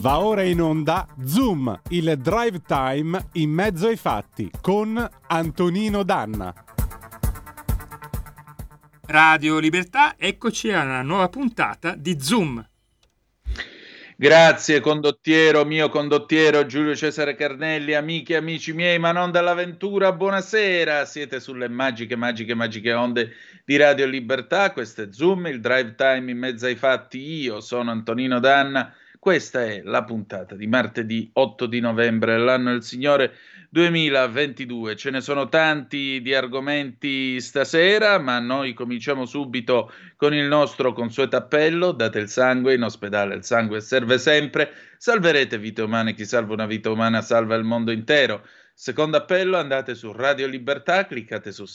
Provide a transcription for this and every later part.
Va ora in onda Zoom, il drive time in mezzo ai fatti con Antonino Danna. Radio Libertà, eccoci alla nuova puntata di Zoom. Grazie condottiero, mio condottiero Giulio Cesare Carnelli, amiche e amici miei, ma non dall'avventura, buonasera, siete sulle magiche, magiche, magiche onde di Radio Libertà, questo è Zoom, il drive time in mezzo ai fatti, io sono Antonino Danna questa è la puntata di martedì 8 di novembre dell'anno del Signore 2022. Ce ne sono tanti di argomenti stasera, ma noi cominciamo subito con il nostro consueto appello: date il sangue in ospedale, il sangue serve sempre. Salverete vite umane, chi salva una vita umana salva il mondo intero. Secondo appello, andate su Radio Libertà, cliccate su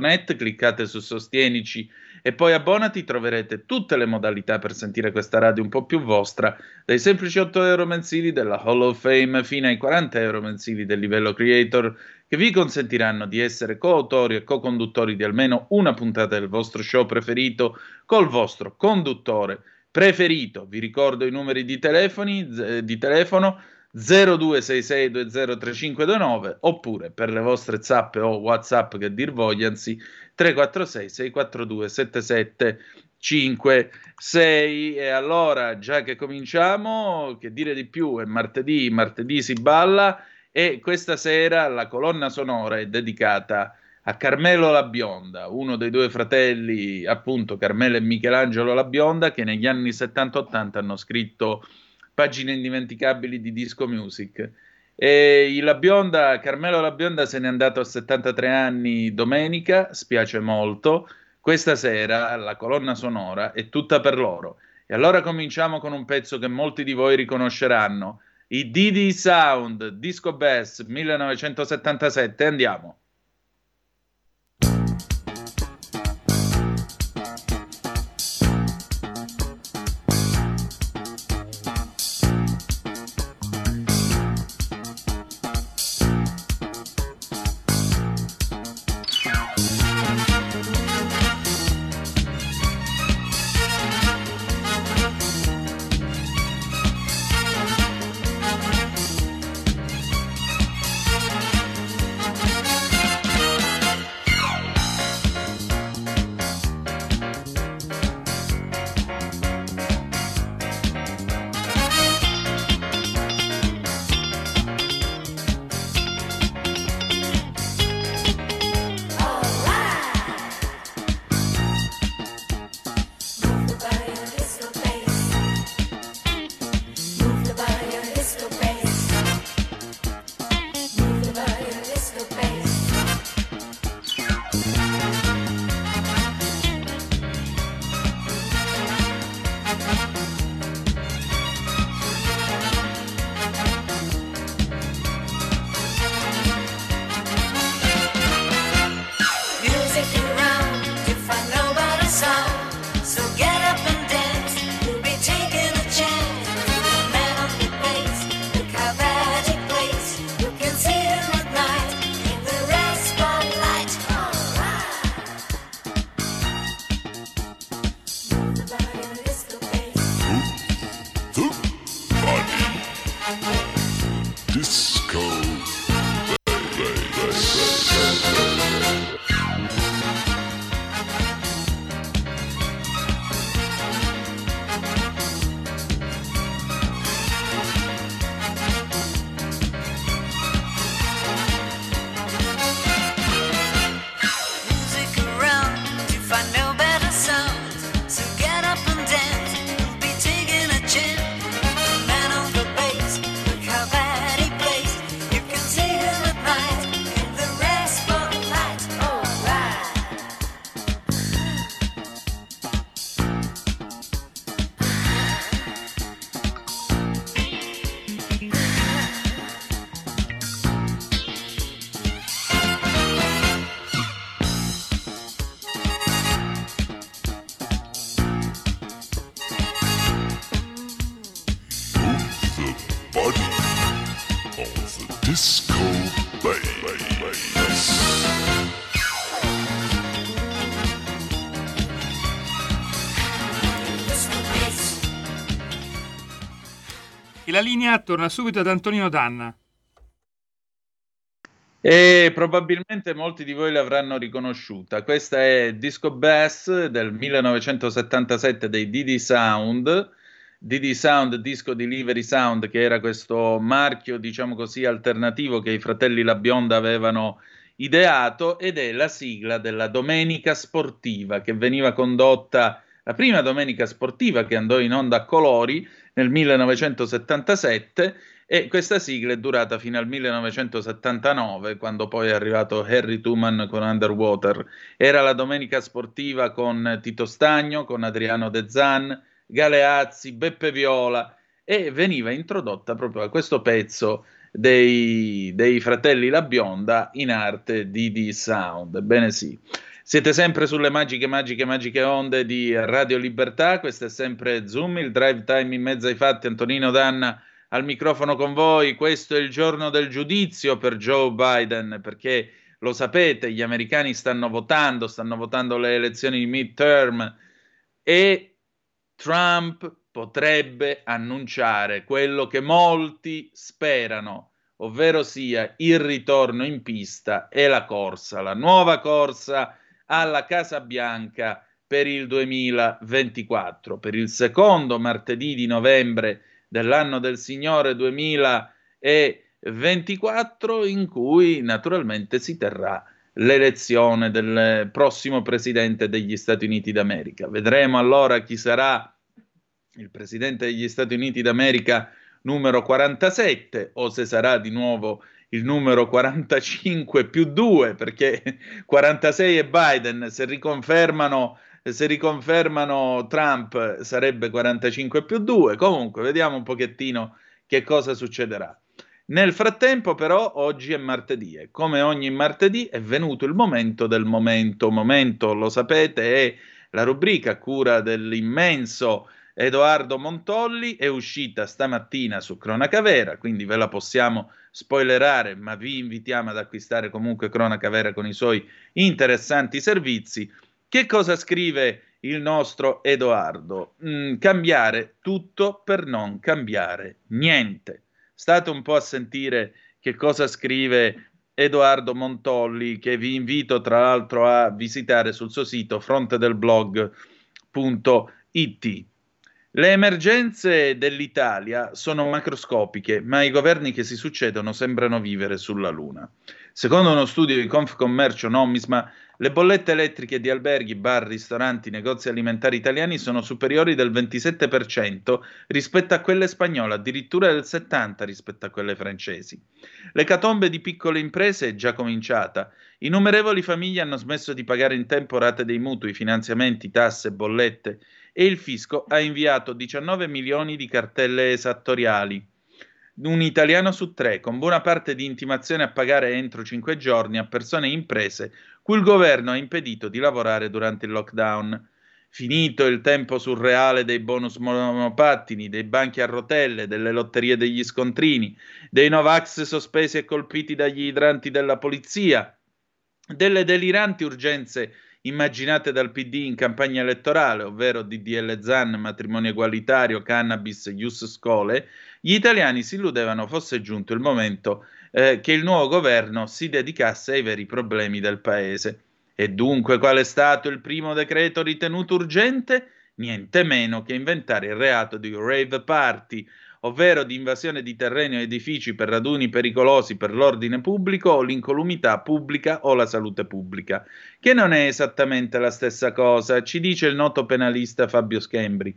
.net, cliccate su Sostienici e poi abbonati, troverete tutte le modalità per sentire questa radio un po' più vostra, dai semplici 8 euro mensili della Hall of Fame fino ai 40 euro mensili del livello Creator, che vi consentiranno di essere coautori e co-conduttori di almeno una puntata del vostro show preferito col vostro conduttore preferito. Vi ricordo i numeri di, telefoni, eh, di telefono 0266203529 oppure per le vostre zappe o whatsapp che dir vogliansi 346 642 7756 e allora già che cominciamo che dire di più? È martedì martedì si balla e questa sera la colonna sonora è dedicata a Carmelo La Bionda, uno dei due fratelli, appunto Carmelo e Michelangelo La Bionda, che negli anni 70-80 hanno scritto pagine indimenticabili di disco music. E la bionda, Carmelo La Bionda se n'è andato a 73 anni domenica, spiace molto. Questa sera la colonna sonora è tutta per loro. E allora cominciamo con un pezzo che molti di voi riconosceranno. I Didi Sound, Disco Bass 1977. Andiamo. La linea torna subito ad Antonino Danna. E probabilmente molti di voi l'avranno riconosciuta. Questa è Disco Bass del 1977 dei DD Sound. DD Sound, Disco Delivery Sound, che era questo marchio, diciamo così, alternativo che i fratelli La Bionda avevano ideato ed è la sigla della Domenica Sportiva che veniva condotta, la prima Domenica Sportiva che andò in onda a colori nel 1977 e questa sigla è durata fino al 1979, quando poi è arrivato Harry Tuman con Underwater. Era la domenica sportiva con Tito Stagno, con Adriano De Zan, Galeazzi, Beppe Viola e veniva introdotta proprio a questo pezzo dei, dei fratelli La Bionda in arte di Sound. Ebbene sì. Siete sempre sulle magiche, magiche, magiche onde di Radio Libertà. Questo è sempre Zoom, il drive time in mezzo ai fatti. Antonino Danna al microfono con voi. Questo è il giorno del giudizio per Joe Biden, perché lo sapete, gli americani stanno votando, stanno votando le elezioni di midterm e Trump potrebbe annunciare quello che molti sperano, ovvero sia il ritorno in pista e la corsa, la nuova corsa alla Casa Bianca per il 2024, per il secondo martedì di novembre dell'anno del Signore 2024 in cui naturalmente si terrà l'elezione del prossimo presidente degli Stati Uniti d'America. Vedremo allora chi sarà il presidente degli Stati Uniti d'America numero 47 o se sarà di nuovo il numero 45 più 2 perché 46 e Biden se riconfermano se riconfermano Trump sarebbe 45 più 2. Comunque, vediamo un pochettino che cosa succederà. Nel frattempo, però, oggi è martedì e come ogni martedì è venuto il momento del momento. Momento, lo sapete, è la rubrica a cura dell'immenso Edoardo Montolli, è uscita stamattina su Cronaca Vera, quindi ve la possiamo spoilerare, ma vi invitiamo ad acquistare comunque Cronaca Vera con i suoi interessanti servizi. Che cosa scrive il nostro Edoardo? Mm, cambiare tutto per non cambiare niente. State un po' a sentire che cosa scrive Edoardo Montolli, che vi invito tra l'altro a visitare sul suo sito frontedelblog.it. Le emergenze dell'Italia sono macroscopiche, ma i governi che si succedono sembrano vivere sulla Luna. Secondo uno studio di Confcommercio Nomisma, le bollette elettriche di alberghi, bar, ristoranti, negozi alimentari italiani sono superiori del 27% rispetto a quelle spagnole, addirittura del 70% rispetto a quelle francesi. L'ecatombe di piccole imprese è già cominciata. Innumerevoli famiglie hanno smesso di pagare in tempo rate dei mutui, finanziamenti, tasse, bollette e il fisco ha inviato 19 milioni di cartelle esattoriali un italiano su tre, con buona parte di intimazione a pagare entro cinque giorni a persone e imprese cui il governo ha impedito di lavorare durante il lockdown. Finito il tempo surreale dei bonus monopattini, dei banchi a rotelle, delle lotterie degli scontrini, dei Novax sospesi e colpiti dagli idranti della polizia, delle deliranti urgenze immaginate dal PD in campagna elettorale, ovvero DDL Zan, matrimonio egualitario, cannabis, ius scole, gli italiani si illudevano fosse giunto il momento eh, che il nuovo governo si dedicasse ai veri problemi del paese. E dunque qual è stato il primo decreto ritenuto urgente? Niente meno che inventare il reato di rave party, ovvero di invasione di terreni o edifici per raduni pericolosi per l'ordine pubblico o l'incolumità pubblica o la salute pubblica, che non è esattamente la stessa cosa, ci dice il noto penalista Fabio Schembri.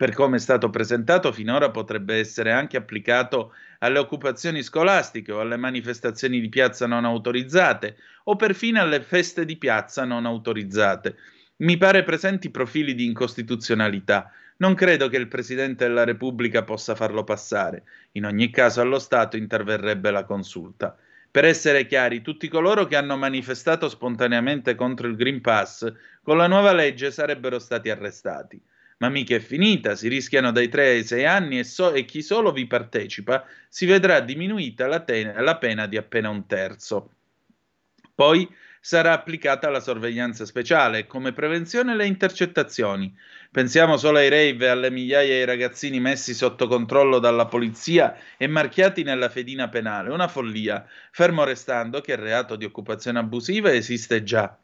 Per come è stato presentato finora potrebbe essere anche applicato alle occupazioni scolastiche o alle manifestazioni di piazza non autorizzate o perfino alle feste di piazza non autorizzate. Mi pare presenti profili di incostituzionalità. Non credo che il Presidente della Repubblica possa farlo passare. In ogni caso allo Stato interverrebbe la consulta. Per essere chiari, tutti coloro che hanno manifestato spontaneamente contro il Green Pass con la nuova legge sarebbero stati arrestati. Ma mica è finita, si rischiano dai 3 ai 6 anni e, so- e chi solo vi partecipa si vedrà diminuita la, te- la pena di appena un terzo. Poi sarà applicata la sorveglianza speciale, come prevenzione le intercettazioni. Pensiamo solo ai rave e alle migliaia di ragazzini messi sotto controllo dalla polizia e marchiati nella fedina penale. Una follia, fermo restando che il reato di occupazione abusiva esiste già.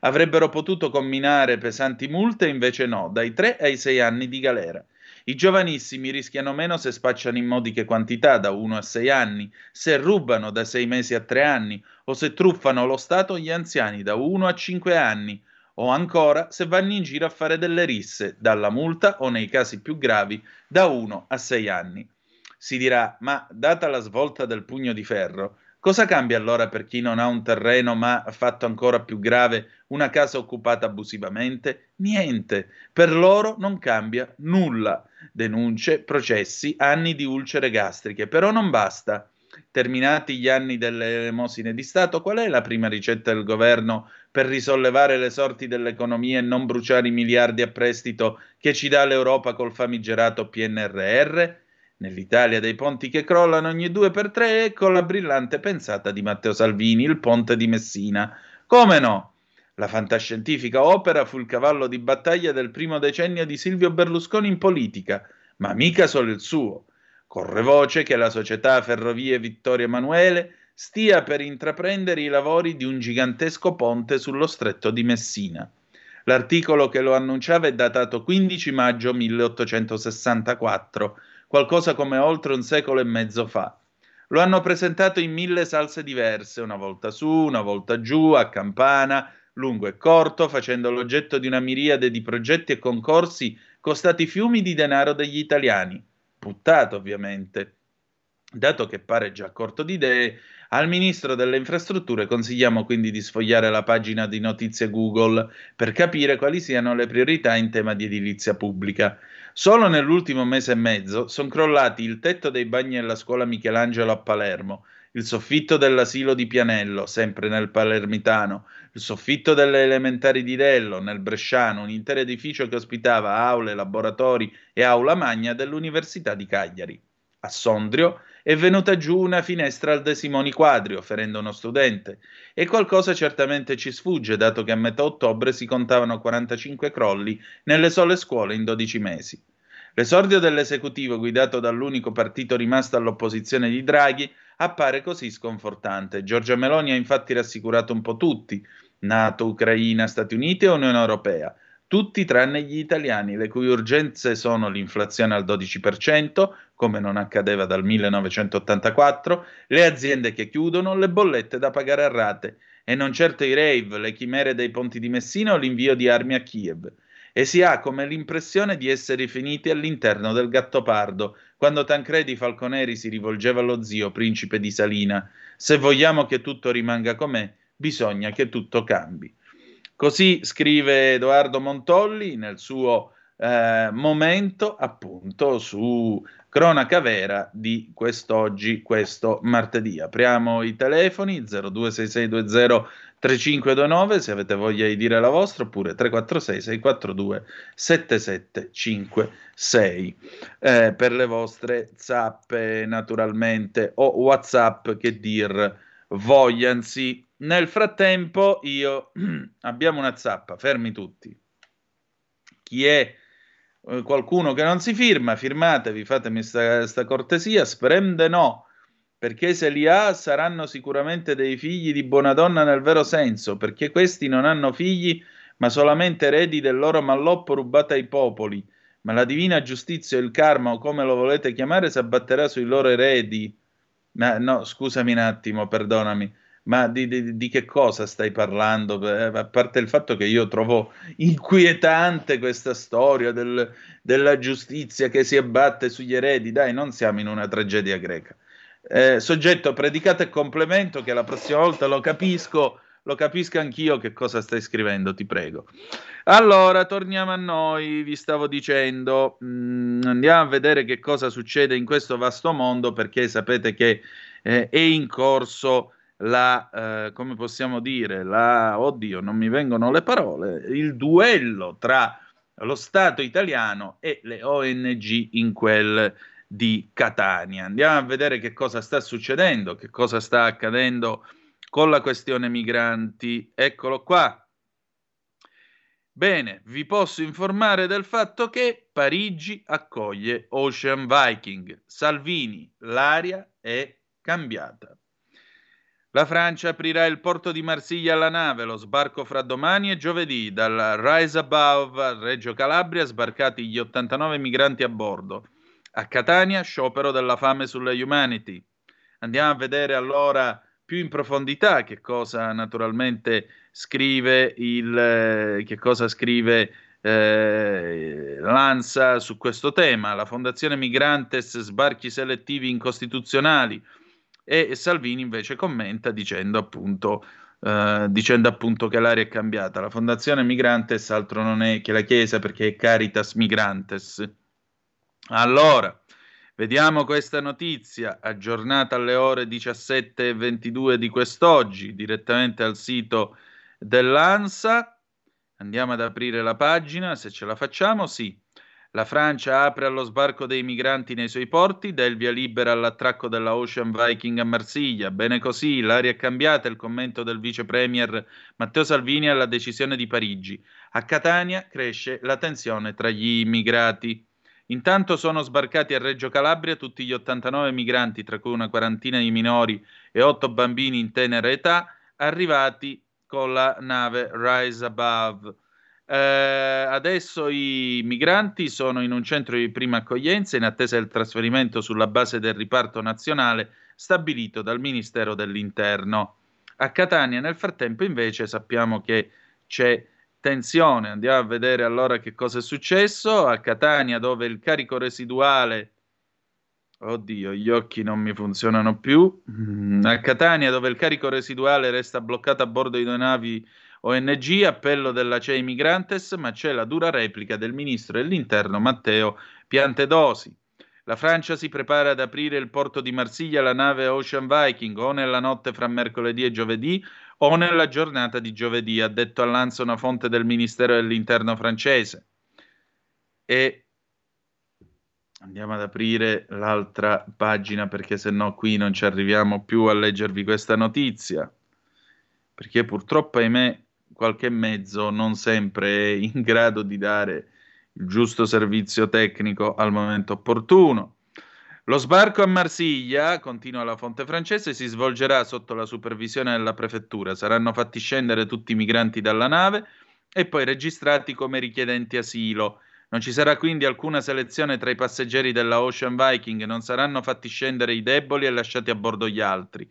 Avrebbero potuto combinare pesanti multe, invece no, dai 3 ai 6 anni di galera. I giovanissimi rischiano meno se spacciano in modiche quantità da 1 a 6 anni, se rubano da 6 mesi a 3 anni o se truffano lo Stato gli anziani da 1 a 5 anni o ancora se vanno in giro a fare delle risse dalla multa o nei casi più gravi da 1 a 6 anni. Si dirà, ma data la svolta del pugno di ferro, Cosa cambia allora per chi non ha un terreno ma, fatto ancora più grave, una casa occupata abusivamente? Niente. Per loro non cambia nulla. Denunce, processi, anni di ulcere gastriche. Però non basta. Terminati gli anni delle elemosine di Stato, qual è la prima ricetta del governo per risollevare le sorti dell'economia e non bruciare i miliardi a prestito che ci dà l'Europa col famigerato PNRR? Nell'Italia dei ponti che crollano ogni due per tre, ecco la brillante pensata di Matteo Salvini, il ponte di Messina. Come no? La fantascientifica opera fu il cavallo di battaglia del primo decennio di Silvio Berlusconi in politica, ma mica solo il suo. Corre voce che la società Ferrovie Vittorio Emanuele stia per intraprendere i lavori di un gigantesco ponte sullo stretto di Messina. L'articolo che lo annunciava è datato 15 maggio 1864 qualcosa come oltre un secolo e mezzo fa. Lo hanno presentato in mille salse diverse, una volta su, una volta giù, a campana, lungo e corto, facendo l'oggetto di una miriade di progetti e concorsi costati fiumi di denaro degli italiani, buttato ovviamente. Dato che pare già corto di idee, al ministro delle infrastrutture consigliamo quindi di sfogliare la pagina di notizie Google per capire quali siano le priorità in tema di edilizia pubblica. Solo nell'ultimo mese e mezzo sono crollati il tetto dei bagni della scuola Michelangelo a Palermo, il soffitto dell'asilo di Pianello, sempre nel palermitano, il soffitto delle elementari di Dello, nel Bresciano, un intero edificio che ospitava aule, laboratori e aula magna dell'Università di Cagliari. A Sondrio è venuta giù una finestra al De Simoni Quadrio, ferendo uno studente, e qualcosa certamente ci sfugge, dato che a metà ottobre si contavano 45 crolli nelle sole scuole in 12 mesi. L'esordio dell'esecutivo guidato dall'unico partito rimasto all'opposizione di Draghi appare così sconfortante. Giorgia Meloni ha infatti rassicurato un po' tutti, Nato, Ucraina, Stati Uniti e Unione Europea, tutti tranne gli italiani, le cui urgenze sono l'inflazione al 12%, come non accadeva dal 1984, le aziende che chiudono, le bollette da pagare a rate, e non certo i rave, le chimere dei ponti di Messina o l'invio di armi a Kiev e si ha come l'impressione di essere finiti all'interno del Gattopardo, quando Tancredi Falconeri si rivolgeva allo zio, principe di Salina. Se vogliamo che tutto rimanga com'è, bisogna che tutto cambi. Così scrive Edoardo Montolli nel suo eh, momento, appunto, su cronaca vera di quest'oggi, questo martedì. Apriamo i telefoni 026620 3529 se avete voglia di dire la vostra oppure 346 642 7756 eh, per le vostre zappe naturalmente o whatsapp che dir vogliansi nel frattempo io abbiamo una zappa fermi tutti. Chi è? Eh, qualcuno che non si firma firmatevi fatemi questa cortesia. Sprende no perché se li ha saranno sicuramente dei figli di buona donna nel vero senso, perché questi non hanno figli, ma solamente eredi del loro malloppo rubato ai popoli. Ma la divina giustizia o il karma, o come lo volete chiamare, si abbatterà sui loro eredi. Ma no, scusami un attimo, perdonami, ma di, di, di che cosa stai parlando? Eh, a parte il fatto che io trovo inquietante questa storia del, della giustizia che si abbatte sugli eredi, dai, non siamo in una tragedia greca eh, soggetto predicato e complemento che la prossima volta lo capisco, lo capisco anch'io che cosa stai scrivendo, ti prego. Allora, torniamo a noi, vi stavo dicendo, mh, mm, andiamo a vedere che cosa succede in questo vasto mondo perché sapete che eh, è in corso la, eh, come possiamo dire, la, oddio, non mi vengono le parole, il duello tra lo Stato italiano e le ONG in quel di Catania. Andiamo a vedere che cosa sta succedendo, che cosa sta accadendo con la questione migranti. Eccolo qua. Bene, vi posso informare del fatto che Parigi accoglie Ocean Viking. Salvini, l'aria è cambiata. La Francia aprirà il porto di Marsiglia alla nave, lo sbarco fra domani e giovedì. Dal Rise Above a Reggio Calabria sbarcati gli 89 migranti a bordo. A Catania sciopero della fame sulla Humanity. Andiamo a vedere allora più in profondità che cosa naturalmente scrive il eh, che cosa scrive eh, l'ANSA su questo tema. La Fondazione Migrantes sbarchi selettivi incostituzionali e Salvini invece commenta dicendo appunto, eh, dicendo appunto che l'aria è cambiata. La Fondazione Migrantes altro non è che la Chiesa perché è Caritas Migrantes. Allora, vediamo questa notizia aggiornata alle ore 17.22 di quest'oggi direttamente al sito dell'ANSA. Andiamo ad aprire la pagina, se ce la facciamo, sì. La Francia apre allo sbarco dei migranti nei suoi porti, dà il via libera all'attracco della Ocean Viking a Marsiglia. Bene così, l'aria è cambiata, il commento del vice premier Matteo Salvini alla decisione di Parigi. A Catania cresce la tensione tra gli immigrati. Intanto sono sbarcati a Reggio Calabria tutti gli 89 migranti, tra cui una quarantina di minori e otto bambini in tenera età, arrivati con la nave Rise Above. Eh, adesso i migranti sono in un centro di prima accoglienza in attesa del trasferimento sulla base del riparto nazionale stabilito dal Ministero dell'Interno. A Catania nel frattempo invece sappiamo che c'è tensione. Andiamo a vedere allora che cosa è successo. A Catania dove il carico residuale... Oddio, gli occhi non mi funzionano più. A Catania dove il carico residuale resta bloccato a bordo di due navi ONG, appello della CEI Migrantes, ma c'è la dura replica del ministro dell'interno Matteo Piantedosi. La Francia si prepara ad aprire il porto di Marsiglia alla nave Ocean Viking o nella notte fra mercoledì e giovedì o nella giornata di giovedì, ha detto all'Anza una fonte del Ministero dell'Interno francese. E andiamo ad aprire l'altra pagina perché se no qui non ci arriviamo più a leggervi questa notizia. Perché purtroppo, ahimè, qualche mezzo non sempre è in grado di dare il giusto servizio tecnico al momento opportuno. Lo sbarco a Marsiglia, continua la fonte francese, si svolgerà sotto la supervisione della prefettura. Saranno fatti scendere tutti i migranti dalla nave e poi registrati come richiedenti asilo. Non ci sarà quindi alcuna selezione tra i passeggeri della Ocean Viking, non saranno fatti scendere i deboli e lasciati a bordo gli altri.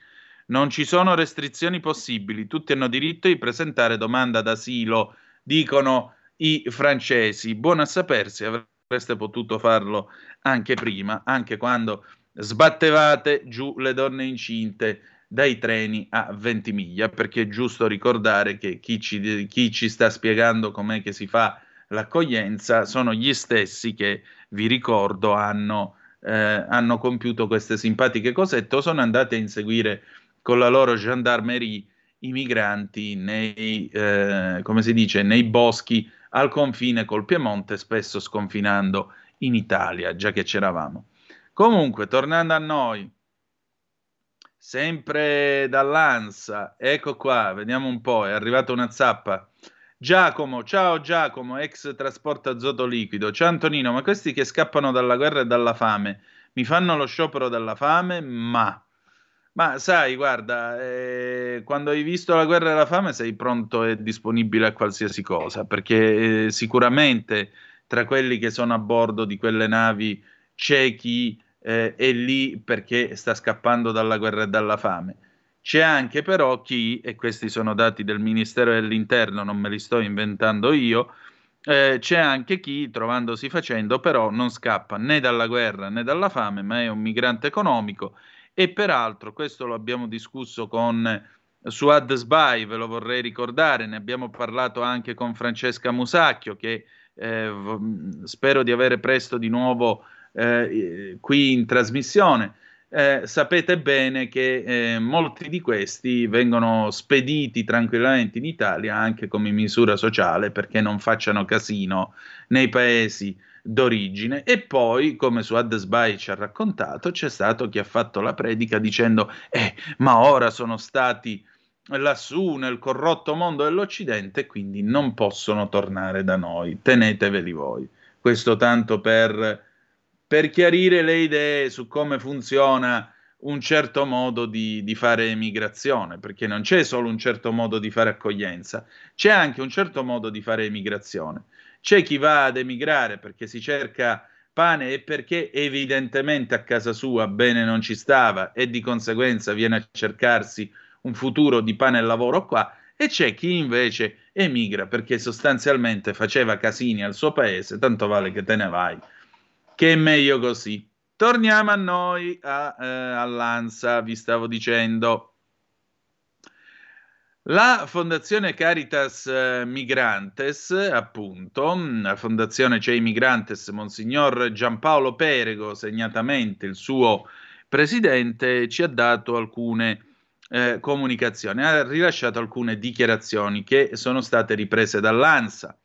Non ci sono restrizioni possibili, tutti hanno diritto di presentare domanda d'asilo, dicono i francesi. Buono a sapersi, avreste potuto farlo anche prima, anche quando sbattevate giù le donne incinte dai treni a 20 miglia, perché è giusto ricordare che chi ci, chi ci sta spiegando com'è che si fa l'accoglienza sono gli stessi che, vi ricordo, hanno, eh, hanno compiuto queste simpatiche cosette o sono andati a inseguire con la loro gendarmerie i migranti nei, eh, dice, nei boschi al confine col Piemonte, spesso sconfinando in Italia, già che c'eravamo. Comunque, tornando a noi, sempre dall'ANSA, ecco qua, vediamo un po', è arrivata una zappa. Giacomo, ciao Giacomo, ex trasporto azoto liquido. Ciao Antonino, ma questi che scappano dalla guerra e dalla fame, mi fanno lo sciopero della fame? Ma ma sai, guarda, eh, quando hai visto la guerra e la fame sei pronto e disponibile a qualsiasi cosa, perché eh, sicuramente tra quelli che sono a bordo di quelle navi c'è chi eh, è lì perché sta scappando dalla guerra e dalla fame. C'è anche però chi, e questi sono dati del Ministero dell'Interno, non me li sto inventando io, eh, c'è anche chi, trovandosi facendo, però non scappa né dalla guerra né dalla fame, ma è un migrante economico e peraltro, questo lo abbiamo discusso con Suad Sbai, ve lo vorrei ricordare, ne abbiamo parlato anche con Francesca Musacchio, che eh, spero di avere presto di nuovo eh, qui in trasmissione. Eh, sapete bene che eh, molti di questi vengono spediti tranquillamente in Italia anche come misura sociale perché non facciano casino nei paesi d'origine e poi, come su Addesbai ci ha raccontato, c'è stato chi ha fatto la predica dicendo eh, ma ora sono stati lassù nel corrotto mondo dell'Occidente, quindi non possono tornare da noi. Teneteveli voi. Questo tanto per, per chiarire le idee su come funziona un certo modo di, di, fare emigrazione, perché non c'è solo un certo modo di fare accoglienza, c'è anche un certo modo di fare emigrazione. C'è chi va ad emigrare perché si cerca pane e perché evidentemente a casa sua bene non ci stava e di conseguenza viene a cercarsi un futuro di pane e lavoro qua, e c'è chi invece emigra perché sostanzialmente faceva casini al suo paese, tanto vale che te ne vai, che è meglio così. Torniamo a noi, a, eh, all'ANSA, vi stavo dicendo. La Fondazione Caritas eh, Migrantes, appunto, la Fondazione CEI Migrantes, Monsignor Giampaolo Perego, segnatamente il suo presidente, ci ha dato alcune eh, comunicazioni, ha rilasciato alcune dichiarazioni che sono state riprese dall'ANSA.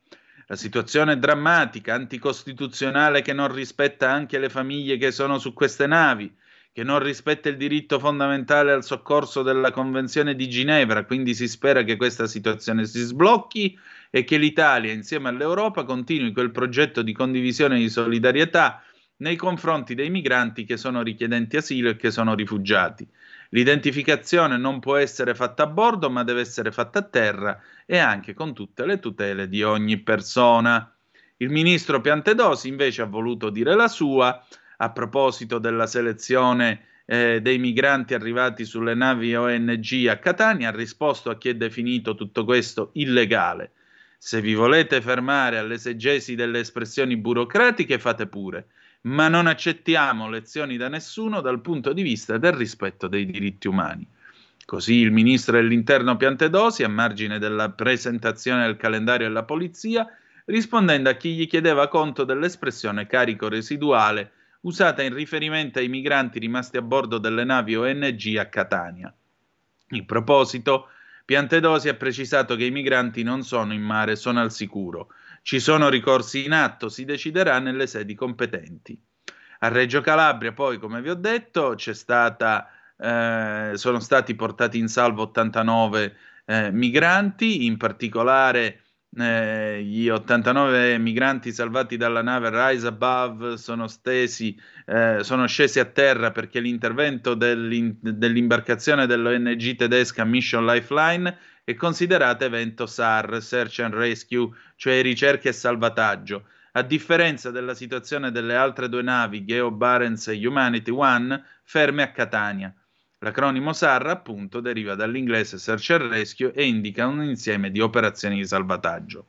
La situazione è drammatica, anticostituzionale che non rispetta anche le famiglie che sono su queste navi, che non rispetta il diritto fondamentale al soccorso della Convenzione di Ginevra, quindi si spera che questa situazione si sblocchi e che l'Italia insieme all'Europa continui quel progetto di condivisione e di solidarietà nei confronti dei migranti che sono richiedenti asilo e che sono rifugiati. L'identificazione non può essere fatta a bordo, ma deve essere fatta a terra e anche con tutte le tutele di ogni persona. Il ministro Piantedosi invece ha voluto dire la sua a proposito della selezione eh, dei migranti arrivati sulle navi ONG a Catania, ha risposto a chi ha definito tutto questo illegale. Se vi volete fermare all'esegesi delle espressioni burocratiche, fate pure ma non accettiamo lezioni da nessuno dal punto di vista del rispetto dei diritti umani. Così il ministro dell'Interno Piantedosi, a margine della presentazione del calendario della polizia, rispondendo a chi gli chiedeva conto dell'espressione carico residuale usata in riferimento ai migranti rimasti a bordo delle navi ONG a Catania. In proposito, Piantedosi ha precisato che i migranti non sono in mare, sono al sicuro. Ci sono ricorsi in atto, si deciderà nelle sedi competenti. A Reggio Calabria, poi, come vi ho detto, stata, eh, sono stati portati in salvo 89 eh, migranti, in particolare eh, gli 89 migranti salvati dalla nave Rise Above sono, stesi, eh, sono scesi a terra perché l'intervento dell'in- dell'imbarcazione dell'ONG tedesca Mission Lifeline è considerata evento SAR, Search and Rescue, cioè ricerca e salvataggio. A differenza della situazione delle altre due navi, Geo Barents e Humanity One, ferme a Catania. L'acronimo SAR, appunto, deriva dall'inglese Search and Rescue e indica un insieme di operazioni di salvataggio.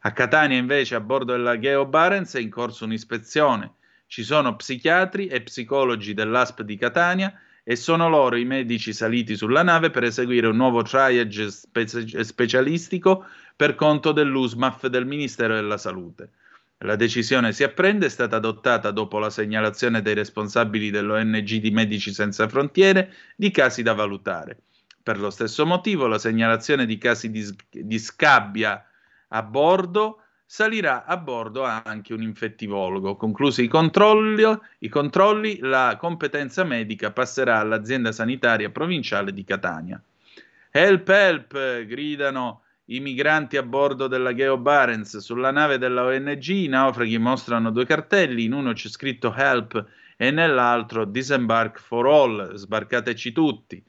A Catania, invece, a bordo della Geo Barents è in corso un'ispezione. Ci sono psichiatri e psicologi dell'ASP di Catania e sono loro i medici saliti sulla nave per eseguire un nuovo triage spe- specialistico per conto dell'USMAF del Ministero della Salute. La decisione si apprende è stata adottata dopo la segnalazione dei responsabili dell'ONG di Medici Senza Frontiere di casi da valutare. Per lo stesso motivo, la segnalazione di casi di, di scabbia a bordo salirà a bordo anche un infettivologo. Conclusi i controlli, i controlli, la competenza medica passerà all'azienda sanitaria provinciale di Catania. Help, help! gridano i migranti a bordo della Geo Barents. Sulla nave della ONG i naufraghi mostrano due cartelli, in uno c'è scritto Help e nell'altro Disembark for All, sbarcateci tutti.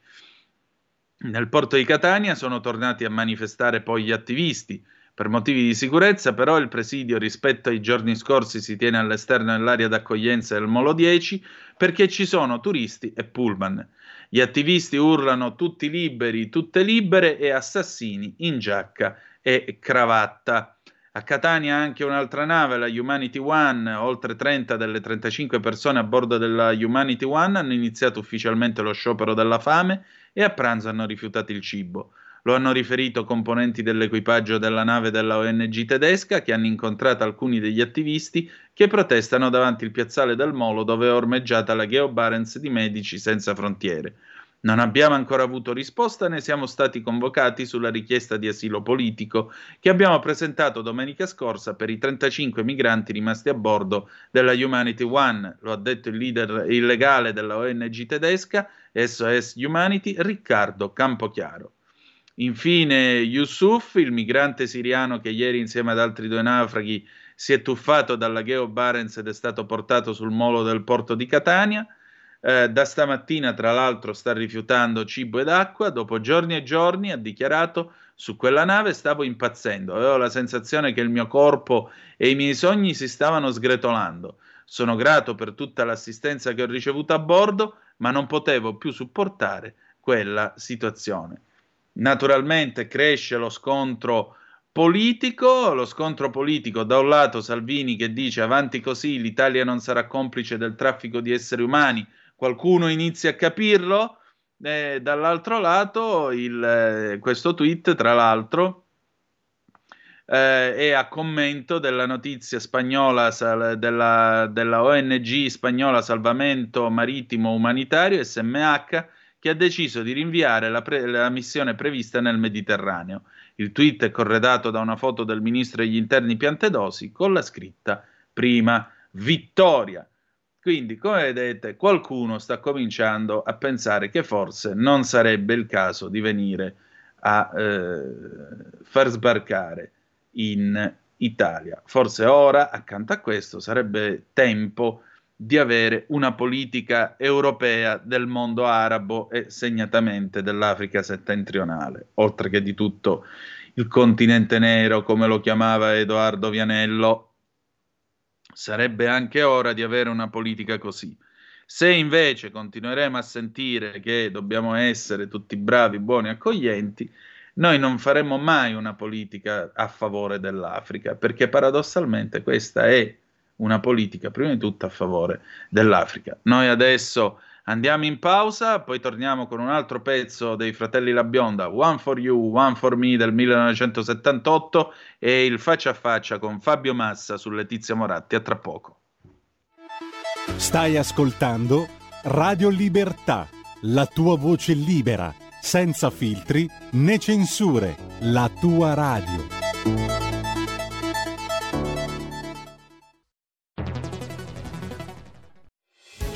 Nel porto di Catania sono tornati a manifestare poi gli attivisti. Per motivi di sicurezza, però, il presidio rispetto ai giorni scorsi si tiene all'esterno dell'area d'accoglienza del Molo 10 perché ci sono turisti e pullman. Gli attivisti urlano tutti liberi, tutte libere e assassini in giacca e cravatta. A Catania anche un'altra nave, la Humanity One, oltre 30 delle 35 persone a bordo della Humanity One hanno iniziato ufficialmente lo sciopero della fame e a pranzo hanno rifiutato il cibo. Lo hanno riferito componenti dell'equipaggio della nave della ONG tedesca che hanno incontrato alcuni degli attivisti che protestano davanti il piazzale del Molo dove è ormeggiata la Geo Barents di Medici Senza Frontiere. Non abbiamo ancora avuto risposta né siamo stati convocati sulla richiesta di asilo politico che abbiamo presentato domenica scorsa per i 35 migranti rimasti a bordo della Humanity One, lo ha detto il leader illegale della ONG tedesca SOS Humanity Riccardo Campochiaro. Infine Yusuf, il migrante siriano che ieri insieme ad altri due naufraghi si è tuffato dalla Geo Barents ed è stato portato sul molo del porto di Catania. Eh, da stamattina, tra l'altro, sta rifiutando cibo ed acqua. Dopo giorni e giorni ha dichiarato su quella nave stavo impazzendo. Avevo la sensazione che il mio corpo e i miei sogni si stavano sgretolando. Sono grato per tutta l'assistenza che ho ricevuto a bordo, ma non potevo più supportare quella situazione. Naturalmente cresce lo scontro politico, lo scontro politico da un lato Salvini che dice avanti così l'Italia non sarà complice del traffico di esseri umani, qualcuno inizia a capirlo, e dall'altro lato il, eh, questo tweet tra l'altro eh, è a commento della notizia spagnola sal, della, della ONG spagnola Salvamento Marittimo Umanitario SMH che ha deciso di rinviare la, pre- la missione prevista nel Mediterraneo. Il tweet è corredato da una foto del ministro degli interni Piantedosi con la scritta prima vittoria. Quindi, come vedete, qualcuno sta cominciando a pensare che forse non sarebbe il caso di venire a eh, far sbarcare in Italia. Forse ora, accanto a questo, sarebbe tempo di avere una politica europea del mondo arabo e segnatamente dell'Africa settentrionale, oltre che di tutto il continente nero, come lo chiamava Edoardo Vianello. Sarebbe anche ora di avere una politica così. Se invece continueremo a sentire che dobbiamo essere tutti bravi, buoni, accoglienti, noi non faremo mai una politica a favore dell'Africa, perché paradossalmente questa è una politica prima di tutto a favore dell'Africa. Noi adesso andiamo in pausa, poi torniamo con un altro pezzo dei Fratelli La Bionda, One for You, One for Me del 1978 e il faccia a faccia con Fabio Massa su Letizia Moratti. A tra poco. Stai ascoltando Radio Libertà, la tua voce libera, senza filtri né censure, la tua radio.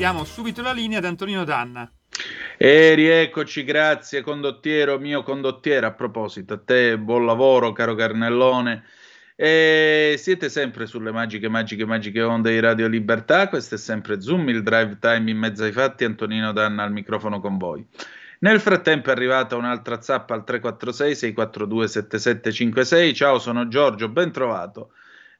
Ridiamo subito la linea ad Antonino Danna. E rieccoci, grazie condottiero, mio condottiere. A proposito, a te buon lavoro, caro Carnellone. E siete sempre sulle magiche, magiche, magiche onde di Radio Libertà. Questo è sempre Zoom, il drive time in mezzo ai fatti. Antonino Danna al microfono con voi. Nel frattempo è arrivata un'altra zappa al 346 642 7756. Ciao, sono Giorgio, ben trovato.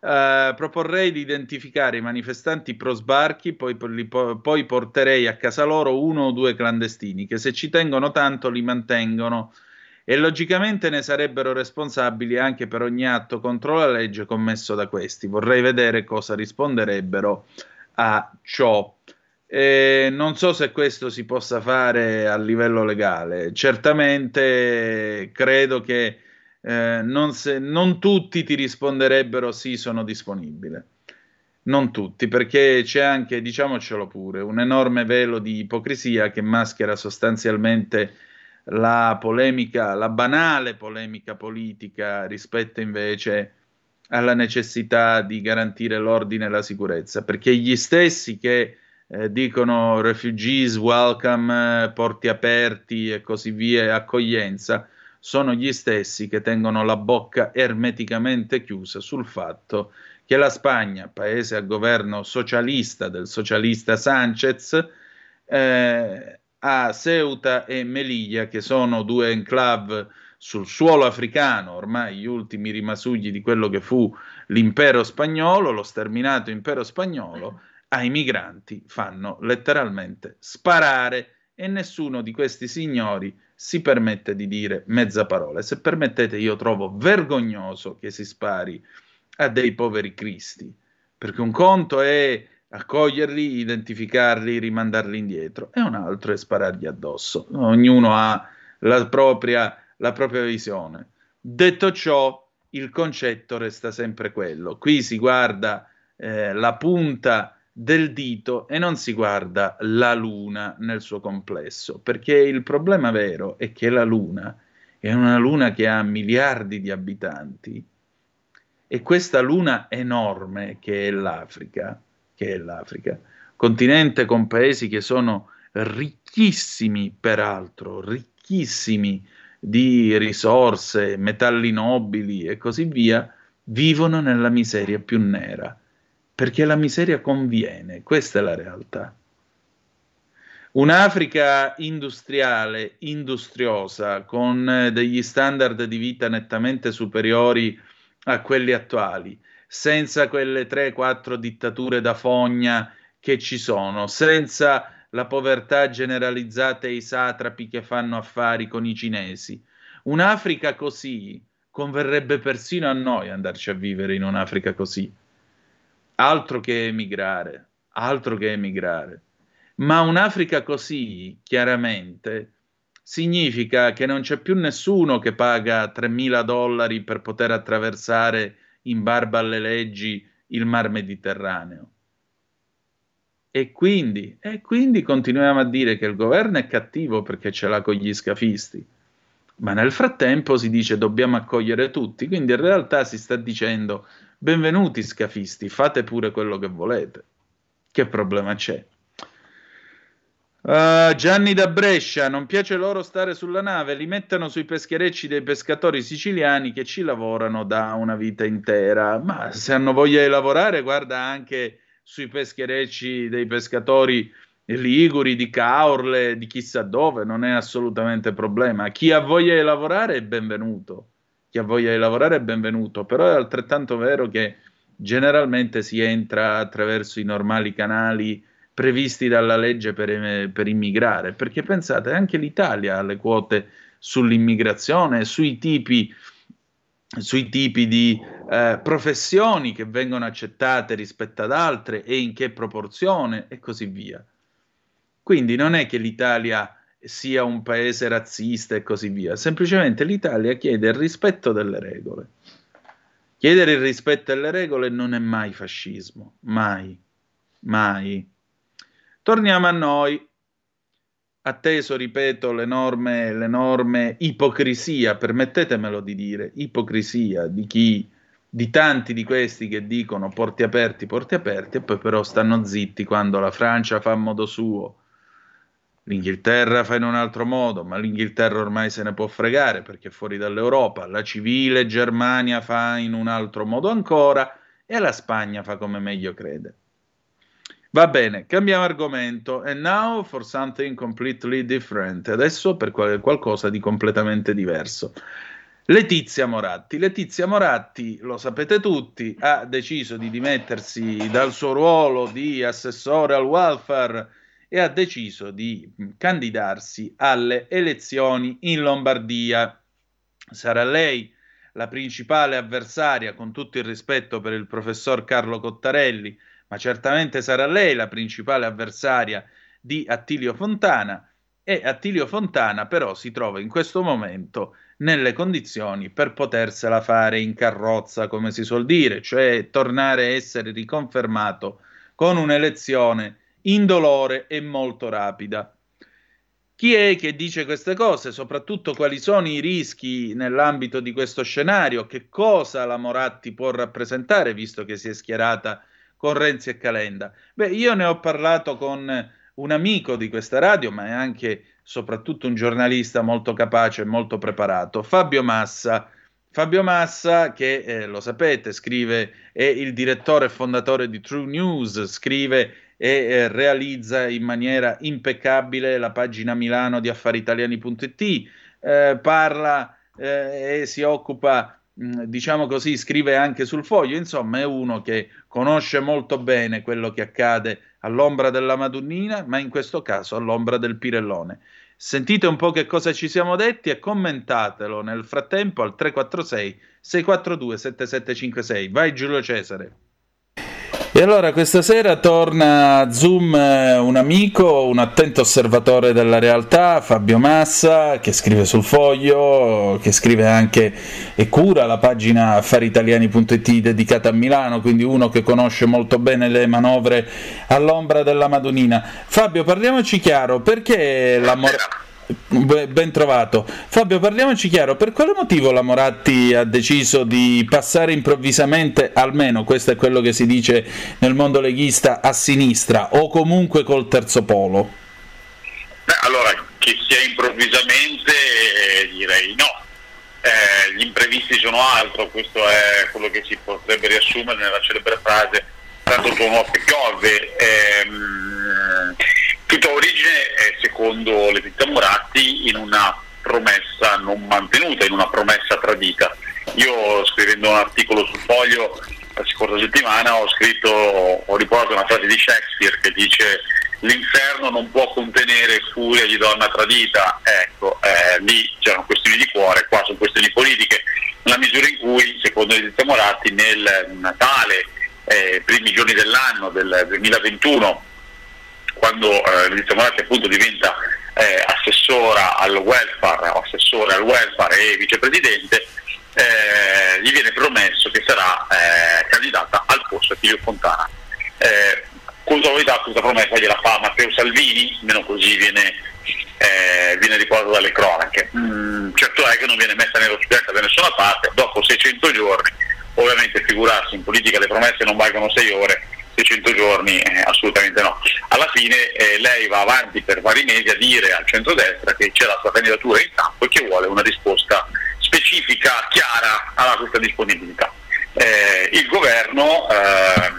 Eh, proporrei di identificare i manifestanti pro sbarchi, poi, poi porterei a casa loro uno o due clandestini che se ci tengono tanto li mantengono e logicamente ne sarebbero responsabili anche per ogni atto contro la legge commesso da questi. Vorrei vedere cosa risponderebbero a ciò. Eh, non so se questo si possa fare a livello legale. Certamente credo che eh, non, se, non tutti ti risponderebbero sì, sono disponibile. Non tutti, perché c'è anche, diciamocelo pure, un enorme velo di ipocrisia che maschera sostanzialmente la polemica, la banale polemica politica rispetto invece alla necessità di garantire l'ordine e la sicurezza, perché gli stessi che eh, dicono refugees welcome, eh, porti aperti e così via, accoglienza, sono gli stessi che tengono la bocca ermeticamente chiusa sul fatto che la Spagna, paese a governo socialista del socialista Sanchez, eh, a Ceuta e Melilla, che sono due enclave sul suolo africano, ormai gli ultimi rimasugli di quello che fu l'impero spagnolo, lo sterminato impero spagnolo, ai migranti fanno letteralmente sparare e nessuno di questi signori si permette di dire mezza parola. Se permettete, io trovo vergognoso che si spari a dei poveri cristi, perché un conto è accoglierli, identificarli, rimandarli indietro, e un altro è sparargli addosso. Ognuno ha la propria, la propria visione. Detto ciò, il concetto resta sempre quello. Qui si guarda eh, la punta del dito e non si guarda la luna nel suo complesso, perché il problema vero è che la luna è una luna che ha miliardi di abitanti e questa luna enorme che è l'Africa, che è l'Africa, continente con paesi che sono ricchissimi peraltro, ricchissimi di risorse, metalli nobili e così via, vivono nella miseria più nera perché la miseria conviene, questa è la realtà. Un'Africa industriale, industriosa, con degli standard di vita nettamente superiori a quelli attuali, senza quelle 3-4 dittature da fogna che ci sono, senza la povertà generalizzata e i satrapi che fanno affari con i cinesi. Un'Africa così converrebbe persino a noi andarci a vivere in un'Africa così altro che emigrare, altro che emigrare. Ma un'Africa così, chiaramente, significa che non c'è più nessuno che paga 3.000 dollari per poter attraversare in barba alle leggi il mar Mediterraneo. E quindi, e quindi continuiamo a dire che il governo è cattivo perché ce l'ha con gli scafisti. Ma nel frattempo si dice dobbiamo accogliere tutti, quindi in realtà si sta dicendo benvenuti scafisti, fate pure quello che volete. Che problema c'è? Uh, Gianni da Brescia, non piace loro stare sulla nave, li mettono sui pescherecci dei pescatori siciliani che ci lavorano da una vita intera. Ma se hanno voglia di lavorare, guarda anche sui pescherecci dei pescatori liguri, di Caorle, di chissà dove, non è assolutamente problema. Chi ha voglia di lavorare è benvenuto. Chi ha voglia di lavorare è benvenuto, però è altrettanto vero che generalmente si entra attraverso i normali canali previsti dalla legge per, per immigrare, perché pensate, anche l'Italia ha le quote sull'immigrazione, sui tipi, sui tipi di eh, professioni che vengono accettate rispetto ad altre e in che proporzione e così via. Quindi non è che l'Italia sia un paese razzista e così via, semplicemente l'Italia chiede il rispetto delle regole. Chiedere il rispetto delle regole non è mai fascismo, mai, mai. Torniamo a noi. Atteso, ripeto, l'enorme, l'enorme ipocrisia, permettetemelo di dire, ipocrisia di chi, di tanti di questi che dicono porti aperti, porti aperti, e poi però stanno zitti quando la Francia fa a modo suo, L'Inghilterra fa in un altro modo, ma l'Inghilterra ormai se ne può fregare perché è fuori dall'Europa. La civile Germania fa in un altro modo ancora e la Spagna fa come meglio crede. Va bene, cambiamo argomento. And now for something completely different. Adesso per qualcosa di completamente diverso. Letizia Moratti. Letizia Moratti, lo sapete tutti, ha deciso di dimettersi dal suo ruolo di assessore al welfare e ha deciso di candidarsi alle elezioni in Lombardia. Sarà lei la principale avversaria, con tutto il rispetto per il professor Carlo Cottarelli, ma certamente sarà lei la principale avversaria di Attilio Fontana e Attilio Fontana però si trova in questo momento nelle condizioni per potersela fare in carrozza, come si suol dire, cioè tornare a essere riconfermato con un'elezione indolore e molto rapida. Chi è che dice queste cose? Soprattutto quali sono i rischi nell'ambito di questo scenario? Che cosa la Moratti può rappresentare, visto che si è schierata con Renzi e Calenda? Beh, io ne ho parlato con un amico di questa radio, ma è anche soprattutto un giornalista molto capace e molto preparato, Fabio Massa. Fabio Massa, che eh, lo sapete, scrive, è il direttore e fondatore di True News, scrive e eh, realizza in maniera impeccabile la pagina Milano di affaritaliani.it, eh, parla eh, e si occupa, mh, diciamo così, scrive anche sul foglio, insomma è uno che conosce molto bene quello che accade all'ombra della Madonnina, ma in questo caso all'ombra del Pirellone. Sentite un po' che cosa ci siamo detti e commentatelo nel frattempo al 346 642 7756. Vai Giulio Cesare. E allora questa sera torna a Zoom eh, un amico, un attento osservatore della realtà, Fabio Massa, che scrive sul foglio, che scrive anche e cura la pagina affaritaliani.it dedicata a Milano, quindi uno che conosce molto bene le manovre all'ombra della Madonnina. Fabio, parliamoci chiaro, perché la... Mor- Ben trovato. Fabio, parliamoci chiaro, per quale motivo la Moratti ha deciso di passare improvvisamente, almeno questo è quello che si dice nel mondo leghista, a sinistra o comunque col terzo polo? Beh, allora, che sia improvvisamente eh, direi no. Eh, gli imprevisti sono altro, questo è quello che si potrebbe riassumere nella celebre frase tanto tuo nuovo che piove. Ehm, Tutta origine è, secondo Letizia Moratti, in una promessa non mantenuta, in una promessa tradita. Io scrivendo un articolo sul foglio la scorsa settimana ho scritto, ho riportato una frase di Shakespeare che dice l'inferno non può contenere furia di donna tradita, ecco, eh, lì c'erano questioni di cuore, qua sono questioni politiche, nella misura in cui, secondo Letizia Moratti, nel Natale, eh, primi giorni dell'anno del 2021, quando eh, Letizia Moratti appunto diventa eh, assessora al welfare, assessore al welfare e vicepresidente, eh, gli viene promesso che sarà eh, candidata al posto di Attilio Fontana. Eh, Puntualità questa promessa gliela fa Matteo Salvini, meno così viene, eh, viene riportato dalle cronache. Mm, certo è che non viene messa nello studente da nessuna parte, dopo 600 giorni, ovviamente figurarsi in politica le promesse non valgono 6 ore, questi 100 giorni eh, assolutamente no. Alla fine eh, lei va avanti per vari mesi a dire al centrodestra che c'è la sua candidatura in campo e che vuole una risposta specifica, chiara a questa disponibilità. Eh, il governo, eh,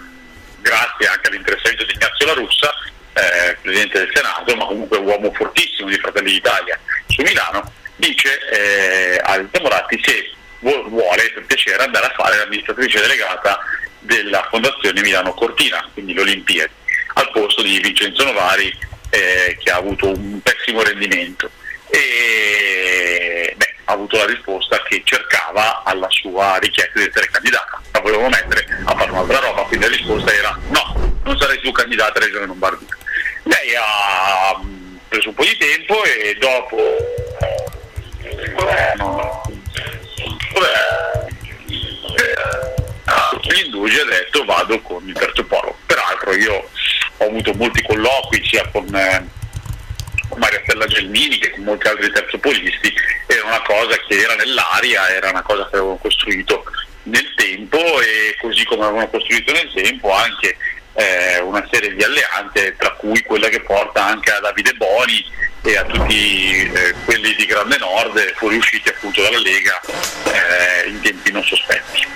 grazie anche all'interessamento di Ignazio La Russa, eh, Presidente del Senato, ma comunque uomo fortissimo di Fratelli d'Italia su Milano, dice eh, al Moratti se vuole per piacere andare a fare l'amministratrice delegata della Fondazione Milano Cortina, quindi le Olimpiadi, al posto di Vincenzo Novari eh, che ha avuto un pessimo rendimento e beh, ha avuto la risposta che cercava alla sua richiesta di essere candidata, la volevo mettere a fare un'altra roba, quindi la risposta era no, non sarei più candidata a Regione Lombardia. Lei ha mm, preso un po' di tempo e dopo il governo gli indugi ha detto vado con il terzo polo. Peraltro io ho avuto molti colloqui sia con, eh, con Maria Stella Gelmini che con molti altri terzopolisti, era una cosa che era nell'aria, era una cosa che avevano costruito nel tempo e così come avevano costruito nel tempo anche eh, una serie di alleanze, tra cui quella che porta anche a Davide Boni e a tutti eh, quelli di Grande Nord fuoriusciti appunto dalla Lega eh, in tempi non sospetti.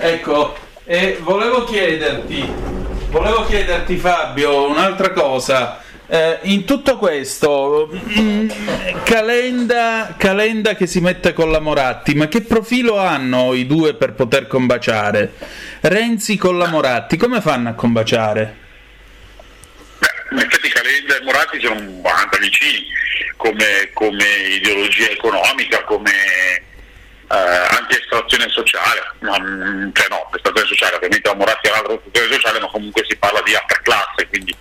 Ecco, e volevo chiederti, volevo chiederti Fabio un'altra cosa. Eh, in tutto questo, mm, Calenda, Calenda che si mette con la Moratti, ma che profilo hanno i due per poter combaciare? Renzi con la Moratti, come fanno a combaciare? In effetti Calenda e Moratti sono abbastanza vicini come, come ideologia economica, come anche estrazione sociale, ma, mm, cioè no, estrazione sociale, ovviamente a Moratti è un'altra estrazione sociale, ma comunque si parla di alta classe, quindi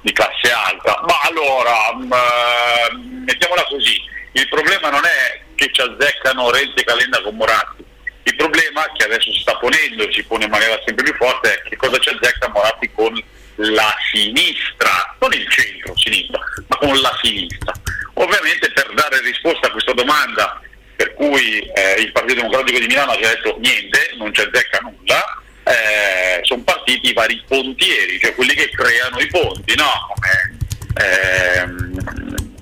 di classe alta. Ma allora, mh, eh, mettiamola così, il problema non è che ci azzeccano Renzi e Calenda con Moratti, il problema che adesso si sta ponendo e si pone in maniera sempre più forte è che cosa ci azzecca Moratti con la sinistra, non il centro-sinistra, ma con la sinistra. Ovviamente per dare risposta a questa domanda per cui eh, il Partito Democratico di Milano ha detto niente, non ci azzecca nulla, eh, sono partiti i vari pontieri, cioè quelli che creano i ponti, no? come, ehm,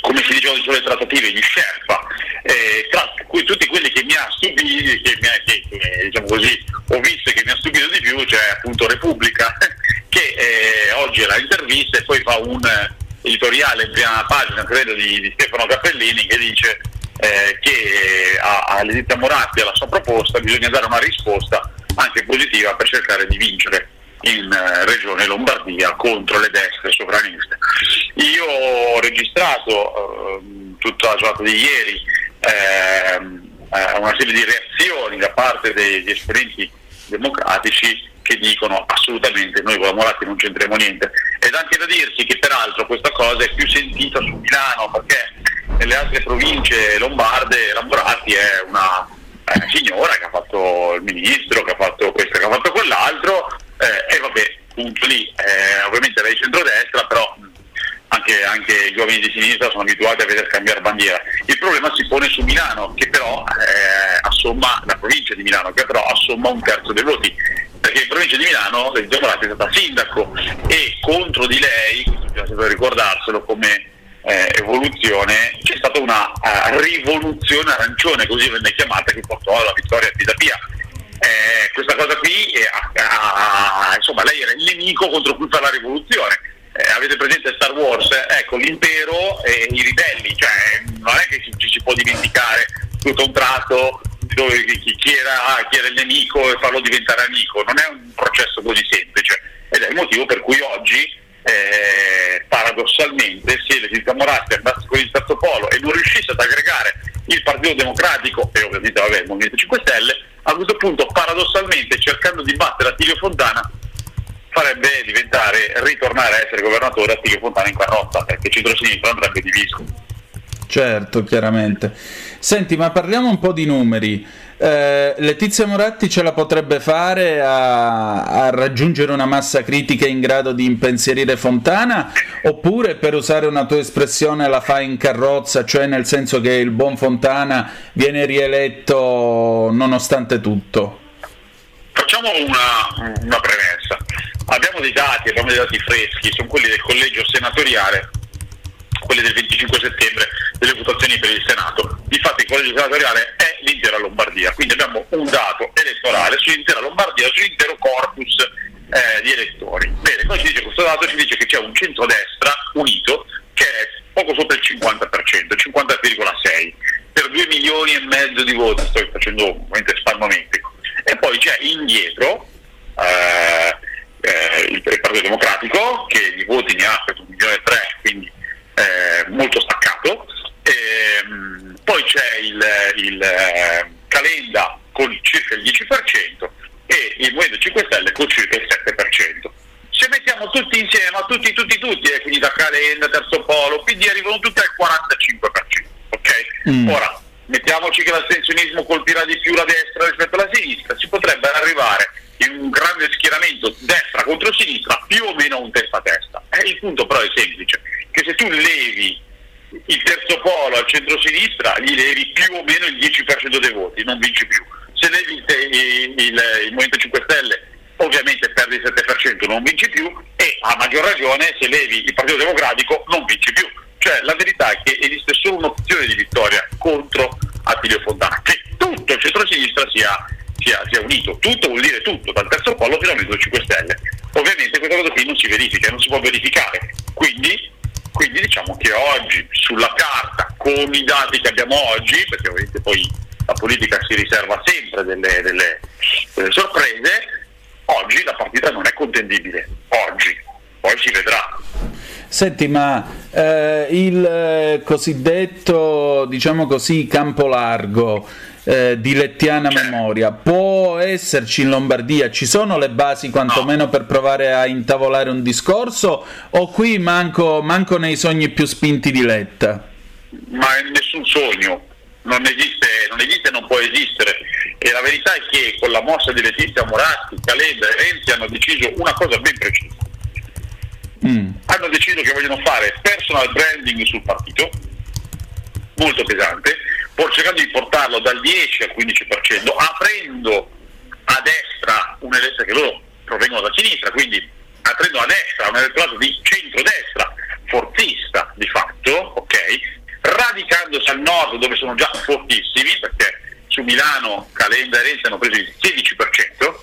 come si diceva sulle trattative, gli Sherpa, eh, tra cui tutti quelli che mi ha stupito, che, mi ha, che, che diciamo così, ho visto che mi ha stupito di più, cioè appunto Repubblica, che eh, oggi è la intervista e poi fa un editoriale in prima pagina, credo, di, di Stefano Cappellini che dice eh, che all'Edita Moratti alla sua proposta bisogna dare una risposta anche positiva per cercare di vincere in eh, regione Lombardia contro le destre sovraniste. Io ho registrato eh, tutta la giornata di ieri ehm, eh, una serie di reazioni da parte degli esponenti democratici che dicono assolutamente noi con la Moratti non c'entriamo niente. Ed anche da dirsi che peraltro questa cosa è più sentita su Milano perché nelle altre province lombarde la Moratti è una eh, signora che ha fatto il ministro, che ha fatto questo, che ha fatto quell'altro eh, e vabbè, punto lì. Eh, ovviamente lei è centrodestra, però anche, anche, gli uomini di sinistra sono abituati a vedere cambiare bandiera. Il problema si pone su Milano, che però eh, assomma, la provincia di Milano, che però assomma un terzo dei voti, perché in provincia di Milano Renzo Moratti è stata sindaco e contro di lei, bisogna sempre ricordarselo come eh, evoluzione, c'è stata una uh, rivoluzione arancione, così venne chiamata, che portò alla vittoria di Pisapia. Eh, questa cosa qui, eh, insomma, lei era il nemico contro cui fa la rivoluzione. Eh, avete presente Star Wars? ecco, l'impero e i ribelli, cioè non è che ci, si può dimenticare tutto un tratto dove chi, era, chi, era, il nemico e farlo diventare amico, non è un processo così semplice ed è il motivo per cui oggi eh, paradossalmente se l'Edilta Moratti andasse con il terzo polo e non riuscisse ad aggregare il Partito Democratico e ovviamente vabbè, il Movimento 5 Stelle, a questo punto paradossalmente cercando di battere Attilio Fontana farebbe diventare, ritornare a essere governatore Attilio Fontana in carrozza, perché il centro-sinistra andrebbe diviso. Certo, chiaramente. Senti, ma parliamo un po' di numeri. Eh, Letizia Moratti ce la potrebbe fare a, a, raggiungere una massa critica in grado di impensierire Fontana oppure per usare una tua espressione la fa in carrozza, cioè nel senso che il buon Fontana viene rieletto nonostante tutto? facciamo una, una premessa. Abbiamo dei dati, abbiamo dei dati freschi, sono quelli del collegio senatoriale, quelli del 25 settembre delle votazioni per il Senato. Infatti il collegio senatoriale è l'intera Lombardia, quindi abbiamo un dato elettorale sull'intera Lombardia, sull'intero corpus eh, di elettori. Bene, poi ci dice questo dato ci dice che c'è un centrodestra unito che è poco sopra il 50%, il 50,6 per 2 milioni e mezzo di voti, sto facendo ovviamente spalmamento. E poi c'è indietro eh, eh, il Partito Democratico che di voti ne ha per 1 milione e 3, quindi eh, molto staccato. Ehm, poi c'è il, il eh, Calenda con circa il 10% e il Movimento 5 Stelle con circa il 7%. Se mettiamo tutti insieme, tutti, tutti, tutti, è quindi da Calenda, Terzo Polo, PD arrivano tutti al 45%. Ok? Mm. Ora, mettiamoci che l'astensionismo colpirà di più la destra rispetto alla sinistra, si potrebbe arrivare in un grande schieramento destra contro sinistra più o meno un testa a testa. Eh, il punto però è semplice, che se tu levi il terzo polo al centro-sinistra gli levi più o meno il 10% dei voti, non vinci più. Se levi il, il, il, Movimento 5 Stelle ovviamente perdi il 7%, non vinci più e a maggior ragione se levi il Partito Democratico non vinci più. Cioè la verità è che esiste solo un'opzione di vittoria contro Attilio Fontana, che tutto il centro-sinistra sia, sia, sia unito, tutto vuol dire tutto, dal terzo polo fino al Movimento 5 Stelle. Ovviamente questa cosa qui non si verifica, non si può verificare, quindi quindi diciamo che oggi sulla carta, con i dati che abbiamo oggi, perché ovviamente poi la politica si riserva sempre delle, delle- delle sorprese, oggi la partita non è contendibile, oggi, poi si vedrà. Senti, ma eh, il eh, cosiddetto, diciamo così, campo largo eh, di lettiana memoria può esserci in Lombardia? Ci sono le basi quantomeno per provare a intavolare un discorso o qui manco, manco nei sogni più spinti di Letta? ma è nessun sogno, non esiste, non esiste e non può esistere. E la verità è che con la mossa di Letizia Moratti, Calenda e Renzi hanno deciso una cosa ben precisa. Mm. Hanno deciso che vogliono fare personal branding sul partito, molto pesante, pur cercando di portarlo dal 10 al 15%, aprendo a destra un elettorato che loro provengono da sinistra, quindi aprendo a destra un elettorato di centrodestra, forzista di fatto, ok? Radicandosi al nord dove sono già fortissimi, perché su Milano Calenda e Renzi hanno preso il 16%,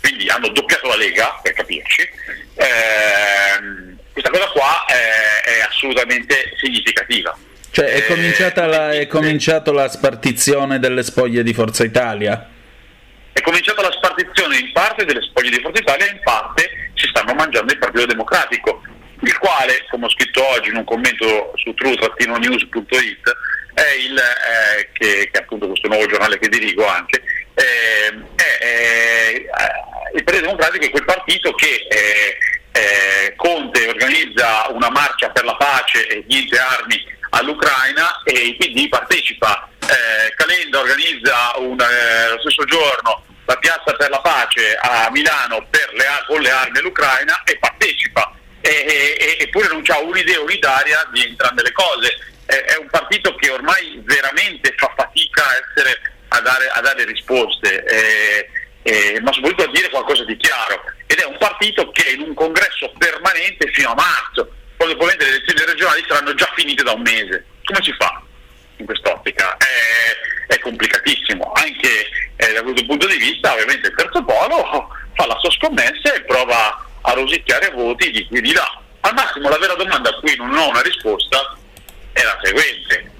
quindi hanno doppiato la Lega, per capirci. Ehm, questa cosa qua è, è assolutamente significativa. Cioè è Eh, cominciata la, è cominciata la spartizione delle spoglie di Forza Italia? È cominciata la spartizione in parte delle spoglie di Forza Italia e in parte si stanno mangiando il Partito Democratico, il quale, come ho scritto oggi in un commento su true-news.it, è il, eh, che, che è appunto questo nuovo giornale che dirigo anche, eh, è, è- il Partito Democratico è quel partito che eh, eh, Conte organizza una marcia per la pace e niente armi all'Ucraina e il PD partecipa. Eh, Calenda organizza un, eh, lo stesso giorno la piazza per la pace a Milano le con le armi all'Ucraina e partecipa. Eppure non c'ha un'idea unitaria di entrambe le cose. È, un partito che ormai veramente fa fatica a, essere, a, dare, a dare risposte. eh, ma soprattutto a dire qualcosa di chiaro ed è un partito che in un congresso permanente fino a marzo probabilmente le elezioni regionali saranno già finite da un mese come si fa in quest'ottica? È, è complicatissimo anche eh, da questo punto di vista ovviamente il terzo polo fa la sua scommessa e prova a rosicchiare voti di qui e di là al massimo la vera domanda a cui non ho una risposta è la seguente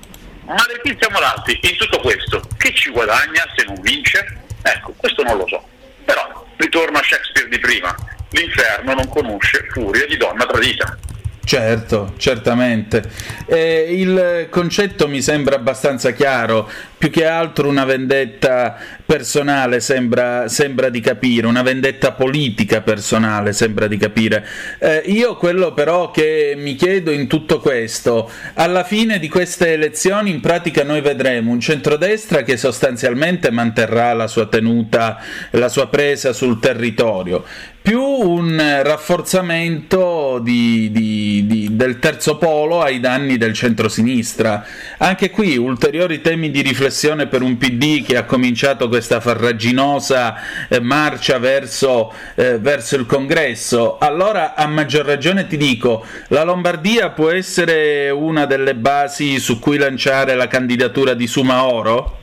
ma Letizia Moratti in tutto questo che ci guadagna se non vince? Ecco, questo non lo so. Però ritorno a Shakespeare di prima. L'inferno non conosce furia di donna tradita. Certo, certamente. Eh, il concetto mi sembra abbastanza chiaro, più che altro una vendetta personale sembra, sembra di capire, una vendetta politica personale sembra di capire. Eh, io quello però che mi chiedo in tutto questo, alla fine di queste elezioni in pratica noi vedremo un centrodestra che sostanzialmente manterrà la sua tenuta, la sua presa sul territorio, più un rafforzamento di- di- di- del terzo polo ai danni del centrosinistra. Anche qui ulteriori temi di riflessione un'occasione per un PD che ha cominciato questa farraginosa eh, marcia verso, eh, verso il congresso. Allora, a maggior ragione ti dico, la Lombardia può essere una delle basi su cui lanciare la candidatura di Sumaoro?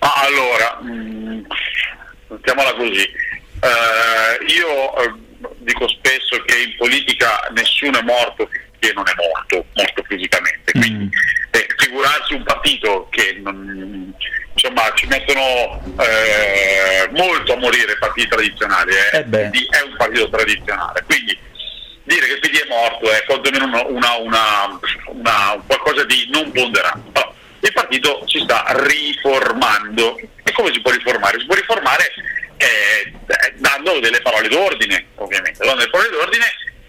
Ma allora, mh, mettiamola così, Eh, io eh, dico spesso che in politica nessuno è morto finché non è morto, morto fisicamente, quindi eh, figurarsi un partito che non- insomma ci mettono eh, molto a morire i partiti tradizionali, eh. Eh è un partito tradizionale, quindi dire che il PD è morto è quantomeno una, una, una- una- qualcosa di non ponderato. Però il partito si sta riformando. E come si può riformare? Si può riformare eh, eh, dando delle parole d'ordine, ovviamente, dando delle parole d'ordine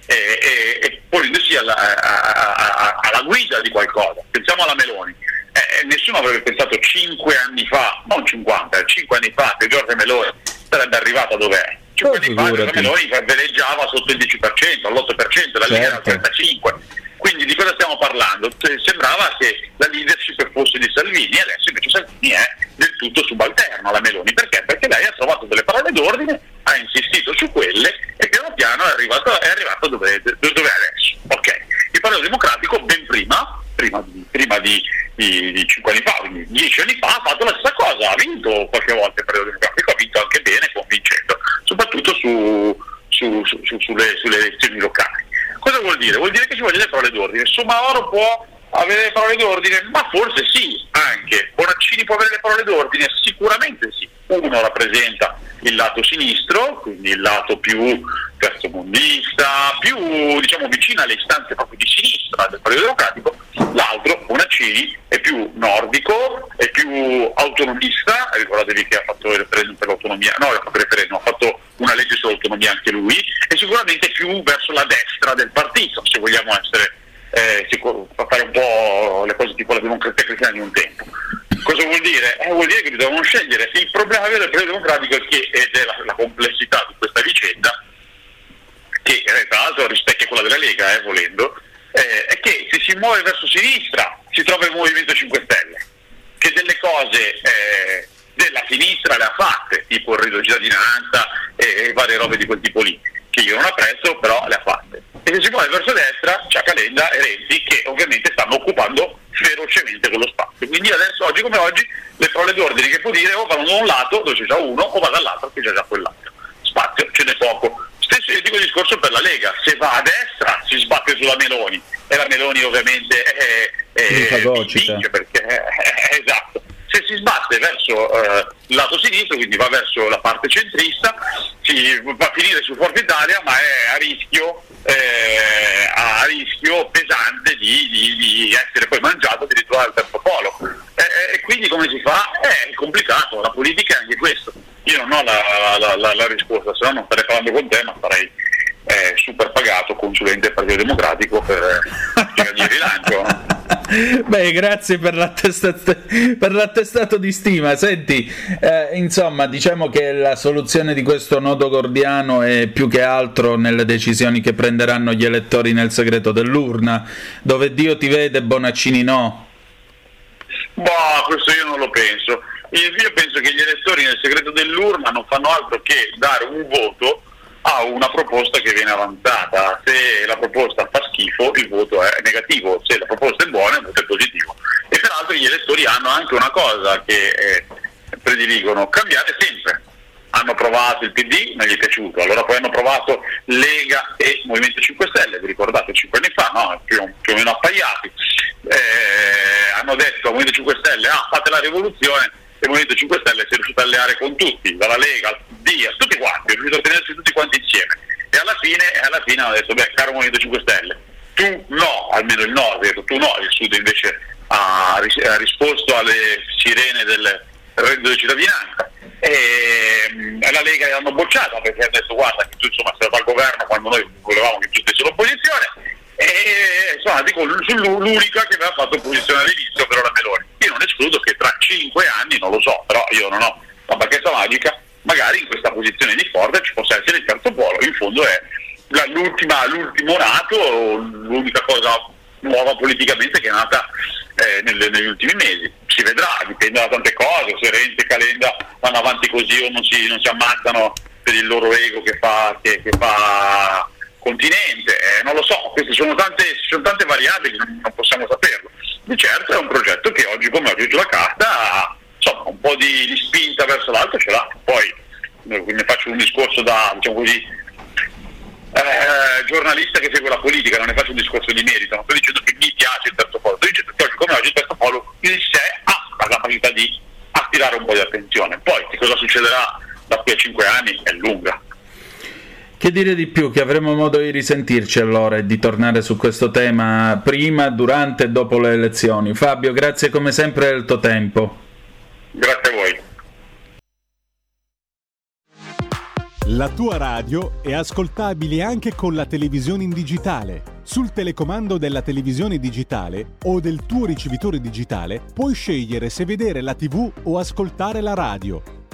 e, e, e ponendosi alla, a- a- alla guida di qualcosa. Pensiamo alla Meloni. Eh, eh, nessuno avrebbe pensato 5 anni fa, non 50, 5 anni fa che Giorgia Meloni sarebbe arrivata dove è. 5 Oh, anni fa Giorgia. Meloni veleggiava sotto il 10%, l'8%, la Lega era al Certo. 35%. Quindi di cosa stiamo parlando? Se- Sembrava che la leadership fosse di Salvini adesso invece Salvini è del tutto subalterno alla Meloni. Perché? Perché lei ha trovato delle parole d'ordine, ha insistito su quelle e piano piano è arrivato, è arrivato dove, dove è adesso. Ok. Il Partito Democratico ben prima, prima di, prima di, di, di 5 anni fa, quindi 10 anni fa, ha fatto la stessa cosa, ha vinto qualche volta il Partito Democratico, ha vinto anche bene, convincendo, soprattutto su- su- su- sulle, sulle elezioni locali. Cosa vuol dire? Vuol dire che ci vogliono le parole d'ordine. Somaoro può avere le parole d'ordine, ma forse sì, anche. Bonaccini può avere le parole d'ordine? Sicuramente sì. Uno rappresenta il lato sinistro, quindi il lato più terzomondista, più diciamo vicino alle istanze proprio di sinistra del Partito Democratico, l'altro, Bonaccini, è più nordico, è più autonomista, ricordatevi che ha fatto il referendum per l'autonomia, no, ha fatto referendum, ha fatto una legge sull'autonomia anche lui, e sicuramente più verso la destra del partito, se vogliamo essere, eh, fare un po' le cose tipo la democrazia cristiana di un tempo. Cosa vuol dire? Eh, vuol dire che dobbiamo scegliere. Il problema vero del Partito Democratico è che, ed è la, la complessità di questa vicenda, che eh, tra l'altro rispecchia quella della Lega, eh, volendo, eh, è che se si muove verso sinistra si trova il Movimento 5 Stelle, che delle cose eh, della sinistra le ha fatte, tipo il di cittadinanza e, e varie robe di quel tipo lì, che io non apprezzo, però le ha fatte. E se si muove verso destra c'è Calenda e Renzi che ovviamente stanno occupando ferocemente quello spazio. Quindi adesso, oggi come oggi, le parole d'ordine che può dire o vanno da un lato dove c'è già uno o va dall'altro che c'è già quell'altro. Spazio ce n'è poco. Stesso identico discorso per la Lega, se va a destra si sbatte sulla Meloni e la Meloni ovviamente è, è, vince perché eh, esatto. Se si sbatte verso eh, il lato sinistro, quindi va verso la parte centrista, si va a finire su Forza Italia, ma è a rischio, eh, a rischio pesante di, di- di essere poi mangiato addirittura dal terzo polo. Eh, E quindi come si fa? Eh, È complicato, la politica è anche questo. Ho la, la- la- la risposta, se no non starei parlando con te, ma sarei eh, super pagato consulente del Partito Democratico per eh, il rilancio. Beh, grazie per, l'attestat- per l'attestato di stima. Senti, eh, insomma, diciamo che la soluzione di questo nodo gordiano è più che altro nelle decisioni che prenderanno gli elettori nel segreto dell'urna, dove Dio ti vede, Bonaccini no. Boh, questo io non lo penso. Io penso che gli elettori nel segreto dell'urna non fanno altro che dare un voto a una proposta che viene avanzata. Se la proposta fa schifo, il voto è negativo, se la proposta è buona, il voto è positivo. E peraltro gli elettori hanno anche una cosa che eh, prediligono, cambiare sempre. Hanno provato il PD, non gli è piaciuto, allora poi hanno provato Lega e Movimento 5 Stelle, vi ricordate 5 anni fa, no? più, più o meno appaiati, eh, hanno detto al Movimento 5 Stelle ah fate la rivoluzione il Movimento 5 Stelle si è riuscito a alleare con tutti, dalla Lega al tutti quanti, è riuscito a tenersi tutti quanti insieme. E alla fine, alla fine hanno detto beh caro Movimento 5 Stelle tu no, almeno il nord, detto tu no, il sud invece ha risposto alle sirene del reddito di cittadinanza. E mm, la Lega l'hanno bocciata perché ha detto guarda che tu insomma sei al governo quando noi volevamo che tu stessi all'opposizione e insomma dico l'unica che aveva fatto opposizione all'inizio però la Meloni io non escludo che tra cinque anni non lo so però io non ho la bacchetta magica magari in questa posizione di forza ci possa essere il terzo polo in fondo è l'ultima, l'ultimo nato l'unica cosa nuova politicamente che è nata eh, nelle- negli ultimi mesi. Si vedrà, dipende da tante cose, se Renzi e Calenda vanno avanti così o non si, non si ammazzano per il loro ego che fa, che, che fa continente, eh, non lo so, queste sono tante, sono tante variabili, non, non possiamo saperlo. Di certo è un progetto che oggi come oggi sulla carta insomma, un po' di, di spinta verso l'alto ce l'ha, poi ne faccio un discorso da diciamo così, eh, giornalista che segue la politica, non ne faccio un discorso di merito, non sto dicendo che mi piace il terzo polo, sto dicendo che oggi come oggi il terzo polo in sé ha la capacità di attirare un po' di attenzione. Poi che cosa succederà da qui a cinque anni è lunga. Che dire di più? Che avremo modo di risentirci allora e di tornare su questo tema prima, durante e dopo le elezioni. Fabio, grazie come sempre del tuo tempo. Grazie a voi. La tua radio è ascoltabile anche con la televisione in digitale. Sul telecomando della televisione digitale o del tuo ricevitore digitale puoi scegliere se vedere la TV o ascoltare la radio.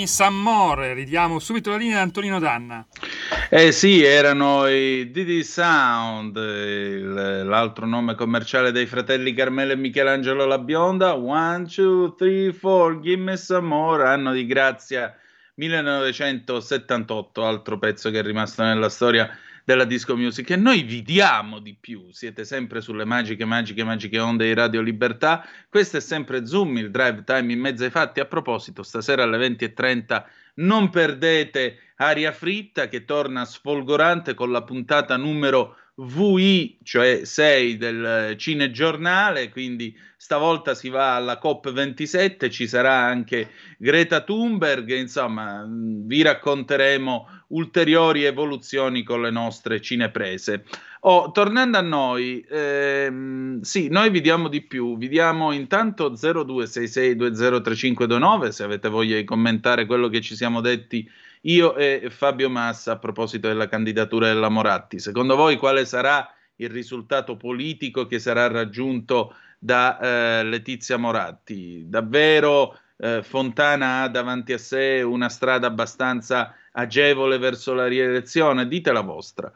Gimme Some More. Ridiamo subito la linea ad Antonino Danna. Eh sì, erano i Didi Sound, il- l'altro nome commerciale dei fratelli Carmelo e Michelangelo La Bionda. One, two, three, four, gimme some. Anno di grazia 1978, altro pezzo che è rimasto nella storia della disco music. E noi vi diamo di più. Siete sempre sulle magiche, magiche, magiche onde di Radio Libertà. Questo è sempre Zoom, il drive time in mezzo ai fatti. A proposito, stasera alle 20.30 non perdete Aria Fritta che torna sfolgorante con la puntata numero VI, cioè 6 del Cinegiornale, quindi stavolta si va alla COP27, ci sarà anche Greta Thunberg, insomma, vi racconteremo ulteriori evoluzioni con le nostre cineprese. Oh, tornando a noi, ehm, sì, noi vi diamo di più, vi diamo intanto 0266203529 se avete voglia di commentare quello che ci siamo detti io e Fabio Massa a proposito della candidatura della Moratti. Secondo voi quale sarà il risultato politico che sarà raggiunto da eh, Letizia Moratti? Davvero eh, Fontana ha davanti a sé una strada abbastanza agevole verso la rielezione? Dite la vostra.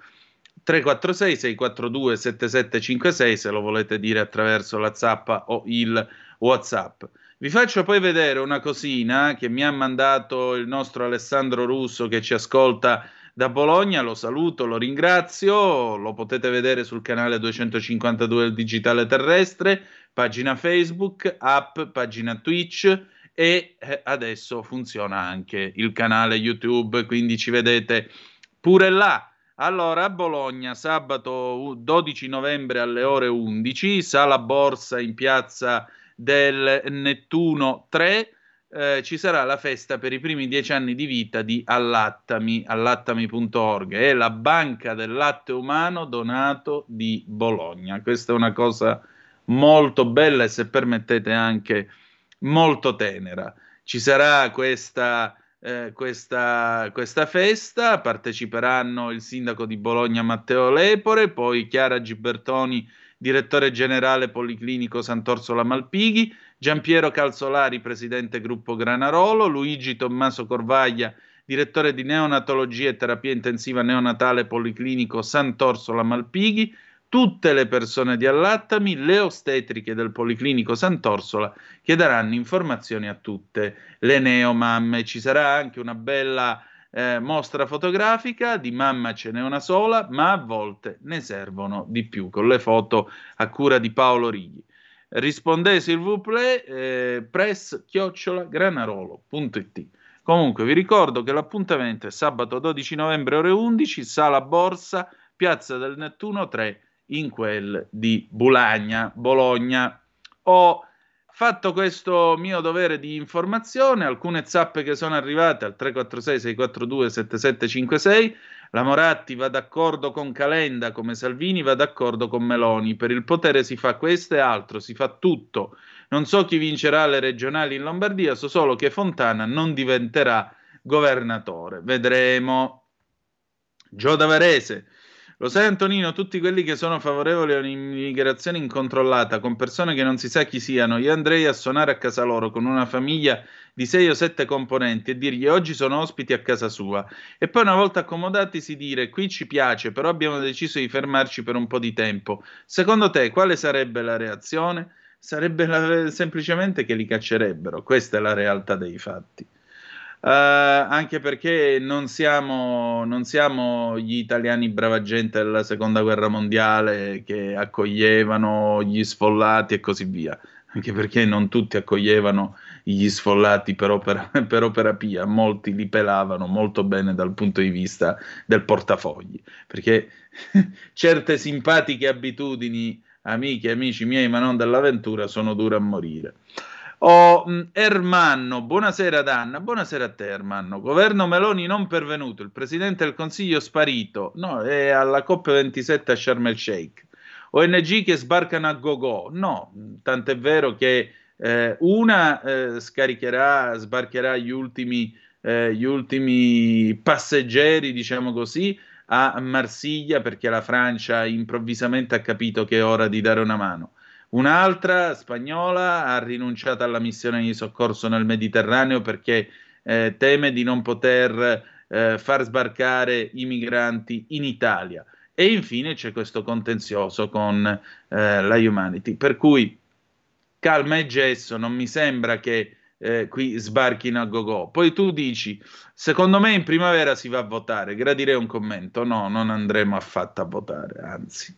346 642 7756 se lo volete dire attraverso la zappa o il WhatsApp. Vi faccio poi vedere una cosina che mi ha mandato il nostro Alessandro Russo che ci ascolta da Bologna, lo saluto, lo ringrazio, lo potete vedere sul canale 252 del Digitale Terrestre, pagina Facebook, app, pagina Twitch e eh, adesso funziona anche il canale YouTube, quindi ci vedete pure là. Allora, a Bologna, sabato 12 novembre alle ore 11, sala borsa in piazza del Nettuno 3, eh, ci sarà la festa per i primi dieci anni di vita di Allattami, allattami.org, è la banca del latte umano donato di Bologna. Questa è una cosa molto bella e se permettete anche molto tenera. Ci sarà questa, eh, questa, questa festa, parteciperanno il sindaco di Bologna Matteo Lepore, poi Chiara Gibertoni, direttore generale Policlinico Sant'Orsola Malpighi, Giampiero Calzolari, presidente gruppo Granarolo, Luigi Tommaso Corvaglia, direttore di neonatologia e terapia intensiva neonatale Policlinico Sant'Orsola Malpighi, tutte le persone di Allattami, le ostetriche del Policlinico Sant'Orsola che daranno informazioni a tutte le neomamme. Ci sarà anche una bella eh, mostra fotografica, di mamma ce n'è una sola, ma a volte ne servono di più, con le foto a cura di Paolo Righi. Rispondete s'il vous eh, press chiocciola granarolo.it. Comunque vi ricordo che l'appuntamento è sabato 12 novembre ore 11, sala Borsa, Piazza del Nettuno 3, in quel di Bulagna, Bologna. Ho fatto questo mio dovere di informazione, alcune zappe che sono arrivate al 346 642 7756. La Moratti va d'accordo con Calenda come Salvini va d'accordo con Meloni. Per il potere si fa questo e altro, si fa tutto. Non so chi vincerà le regionali in Lombardia, so solo che Fontana non diventerà governatore. Vedremo. Gio da Varese. Lo sai Antonino, tutti quelli che sono favorevoli a un'immigrazione incontrollata con persone che non si sa chi siano, io andrei a suonare a casa loro con una famiglia di sei o sette componenti e dirgli oggi sono ospiti a casa sua e poi una volta accomodati si dire qui ci piace però abbiamo deciso di fermarci per un po' di tempo. Secondo te quale sarebbe la reazione? Sarebbe la- semplicemente che li caccerebbero, questa è la realtà dei fatti. Eh, anche perché non siamo, non siamo gli italiani brava gente della seconda guerra mondiale che accoglievano gli sfollati e così via, anche perché non tutti accoglievano gli sfollati per opera, per opera pia, molti li pelavano molto bene dal punto di vista del portafogli, perché certe simpatiche abitudini, amiche e amici miei, ma non dell'avventura, sono dure a morire. Oh, Ermanno, buonasera Danna, buonasera a te Ermanno. Governo Meloni non pervenuto, il Presidente del Consiglio sparito, no, è alla COP27 a Sharm el Sheikh. ONG che sbarcano a Gogo, no, tant'è vero che eh, una eh, scaricherà, sbarcherà gli ultimi, eh, gli ultimi passeggeri, diciamo così, a Marsiglia perché la Francia improvvisamente ha capito che è ora di dare una mano. Un'altra spagnola ha rinunciato alla missione di soccorso nel Mediterraneo perché eh, teme di non poter eh, far sbarcare i migranti in Italia. E infine c'è questo contenzioso con eh, la Humanity. Per cui calma e gesso, non mi sembra che eh, qui sbarchino a go-go. Poi tu dici, secondo me in primavera si va a votare, gradirei un commento. No, non andremo affatto a votare, anzi.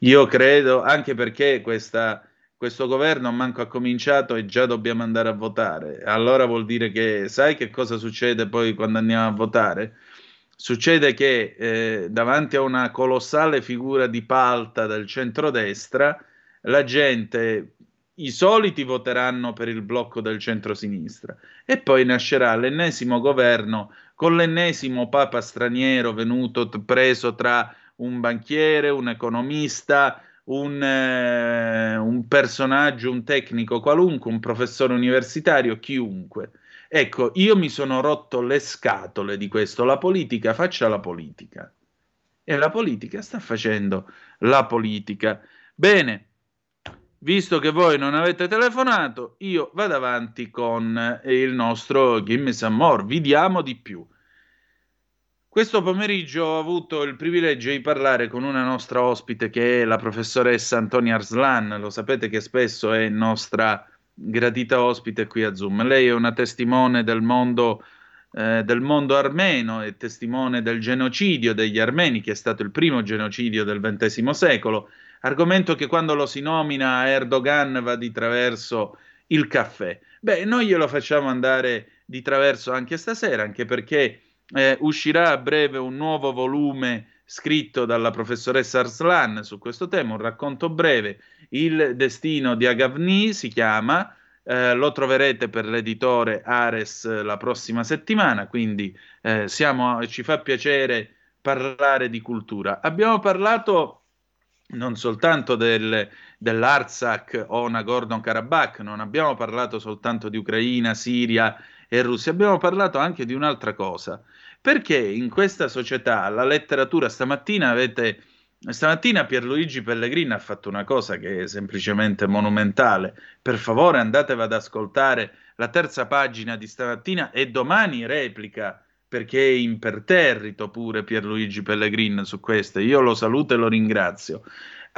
Io credo, anche perché questa, questo governo manco ha cominciato e già dobbiamo andare a votare. Allora vuol dire che sai che cosa succede poi quando andiamo a votare? Succede che eh, davanti a una colossale figura di palta del centrodestra, la gente, i soliti voteranno per il blocco del centrosinistra e poi nascerà l'ennesimo governo con l'ennesimo papa straniero venuto preso tra un banchiere, un economista, un, eh, un personaggio, un tecnico qualunque, un professore universitario, chiunque. Ecco, io mi sono rotto le scatole di questo. La politica faccia la politica. E la politica sta facendo la politica. Bene, visto che voi non avete telefonato, io vado avanti con il nostro Gimme Some More. Vi diamo di più. Questo pomeriggio ho avuto il privilegio di parlare con una nostra ospite che è la professoressa Antonia Arslan. Lo sapete che spesso è nostra gradita ospite qui a Zoom. Lei è una testimone del mondo, eh, del mondo armeno, è testimone del genocidio degli armeni, che è stato il primo genocidio del XX secolo, argomento che quando lo si nomina Erdogan va di traverso il caffè. Beh, noi glielo facciamo andare di traverso anche stasera, anche perché eh, uscirà a breve un nuovo volume scritto dalla professoressa Arslan su questo tema, un racconto breve, Il destino di Agavni si chiama, eh, lo troverete per l'editore Ares la prossima settimana, quindi eh, siamo, ci fa piacere parlare di cultura. Abbiamo parlato non soltanto del, dell'Artsakh o Nagorno-Karabakh, non abbiamo parlato soltanto di Ucraina, Siria e Russia, abbiamo parlato anche di un'altra cosa, perché in questa società la letteratura stamattina avete stamattina Pierluigi Pellegrini ha fatto una cosa che è semplicemente monumentale. Per favore andatevi ad ascoltare la terza pagina di stamattina e domani replica perché è imperterrito pure Pierluigi Pellegrini su questo. Io lo saluto e lo ringrazio.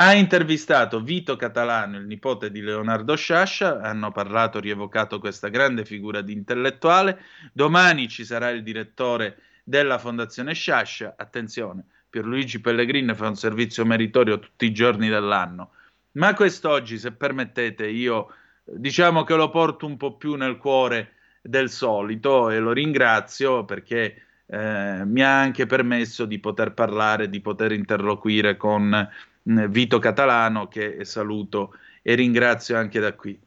Ha intervistato Vito Catalano, il nipote di Leonardo Sciascia, hanno parlato, rievocato questa grande figura di intellettuale. Domani ci sarà il direttore della Fondazione Sciascia, attenzione, Pierluigi Pellegrini fa un servizio meritorio tutti i giorni dell'anno, ma quest'oggi, se permettete, io diciamo che lo porto un po' più nel cuore del solito e lo ringrazio perché eh, mi ha anche permesso di poter parlare, di poter interloquire con Vito Catalano, che saluto e ringrazio anche da qui.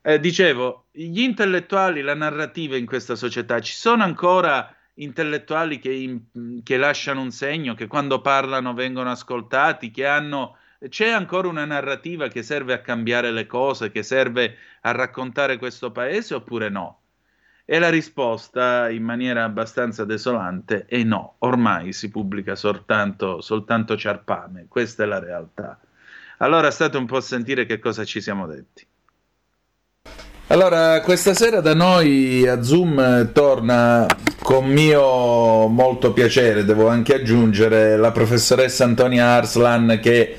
Eh, dicevo, gli intellettuali, la narrativa in questa società, ci sono ancora intellettuali che, in, che, lasciano un segno, che quando parlano vengono ascoltati, che hanno... C'è ancora una narrativa che serve a cambiare le cose, che serve a raccontare questo paese oppure no? E la risposta, in maniera abbastanza desolante, è no. Ormai si pubblica soltanto, soltanto ciarpame. Questa è la realtà. Allora state un po' a sentire che cosa ci siamo detti. Allora, questa sera da noi a Zoom torna con mio molto piacere, devo anche aggiungere, la professoressa Antonia Arslan che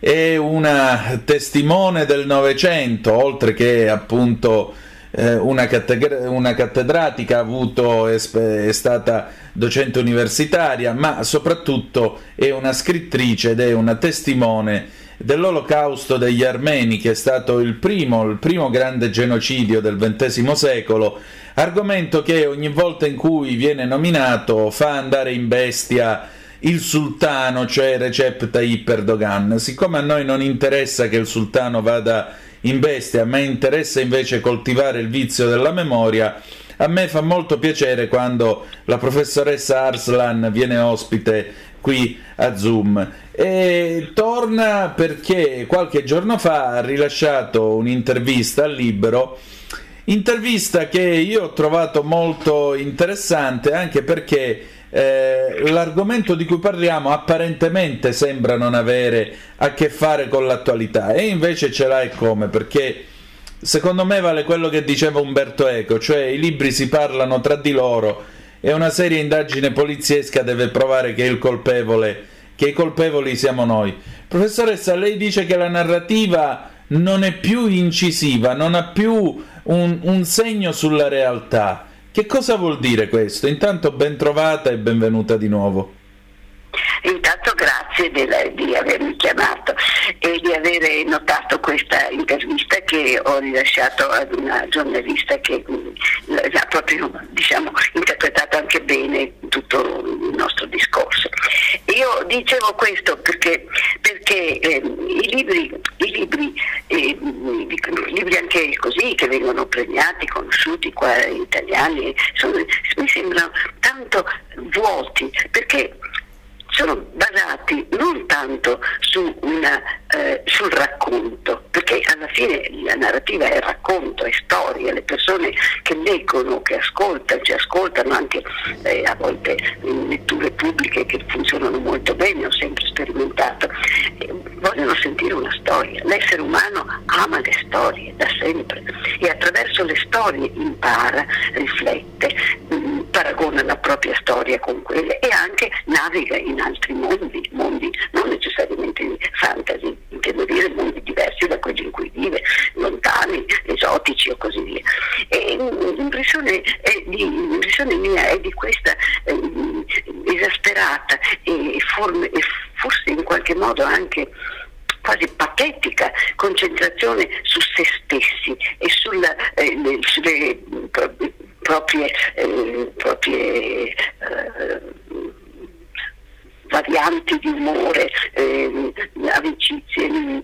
è una testimone del Novecento, oltre che appunto eh, una, cattegra- una, cattedratica, avuto, è, è stata docente universitaria, ma soprattutto è una scrittrice ed è una testimone dell'olocausto degli armeni, che è stato il primo, il primo grande genocidio del XX secolo, argomento che ogni volta in cui viene nominato fa andare in bestia il sultano, cioè Recep Tayyip Erdogan. Siccome a noi non interessa che il sultano vada in bestia, a me interessa invece coltivare il vizio della memoria, a me fa molto piacere quando la professoressa Arslan viene ospite qui a Zoom. E torna perché qualche giorno fa ha rilasciato un'intervista al Libero, intervista che io ho trovato molto interessante anche perché eh, l'argomento di cui parliamo apparentemente sembra non avere a che fare con l'attualità e invece ce l'ha e come perché secondo me vale quello che diceva Umberto Eco, cioè i libri si parlano tra di loro e una seria indagine poliziesca deve provare che il colpevole, che i colpevoli siamo noi. Professoressa, lei dice che la narrativa non è più incisiva, non ha più un, un segno sulla realtà. Che cosa vuol dire questo? Intanto ben trovata e benvenuta di nuovo. Intanto grazie della, di avermi chiamato e di aver notato questa intervista che ho rilasciato ad una giornalista che mh, ha proprio diciamo, interpretato anche bene tutto il nostro discorso. Io dicevo questo perché, perché eh, i libri, i libri, eh, libri anche così che vengono premiati, conosciuti qua italiani, sono, mi sembrano tanto vuoti perché sono basati non tanto su una, eh, sul racconto, perché alla fine la narrativa è racconto, è storia, le persone che leggono, che ascoltano, ci ascoltano anche eh, a volte in letture pubbliche che funzionano molto bene, ho sempre sperimentato, eh, vogliono sentire una storia. L'essere umano ama le storie da sempre e attraverso le storie impara, riflette, mh, mm, paragona la propria storia con quelle e anche naviga in altri mondi, mondi non necessariamente fantasy, intendo dire mondi diversi da quelli in cui vive, lontani, esotici o così via. E l'impressione, di, l'impressione mia è di questa eh, esasperata e, forme, e forse in qualche modo anche quasi patetica concentrazione su se stessi e sulla, eh, sulle proprie, eh, proprie eh, varianti di umore, eh, amicizie,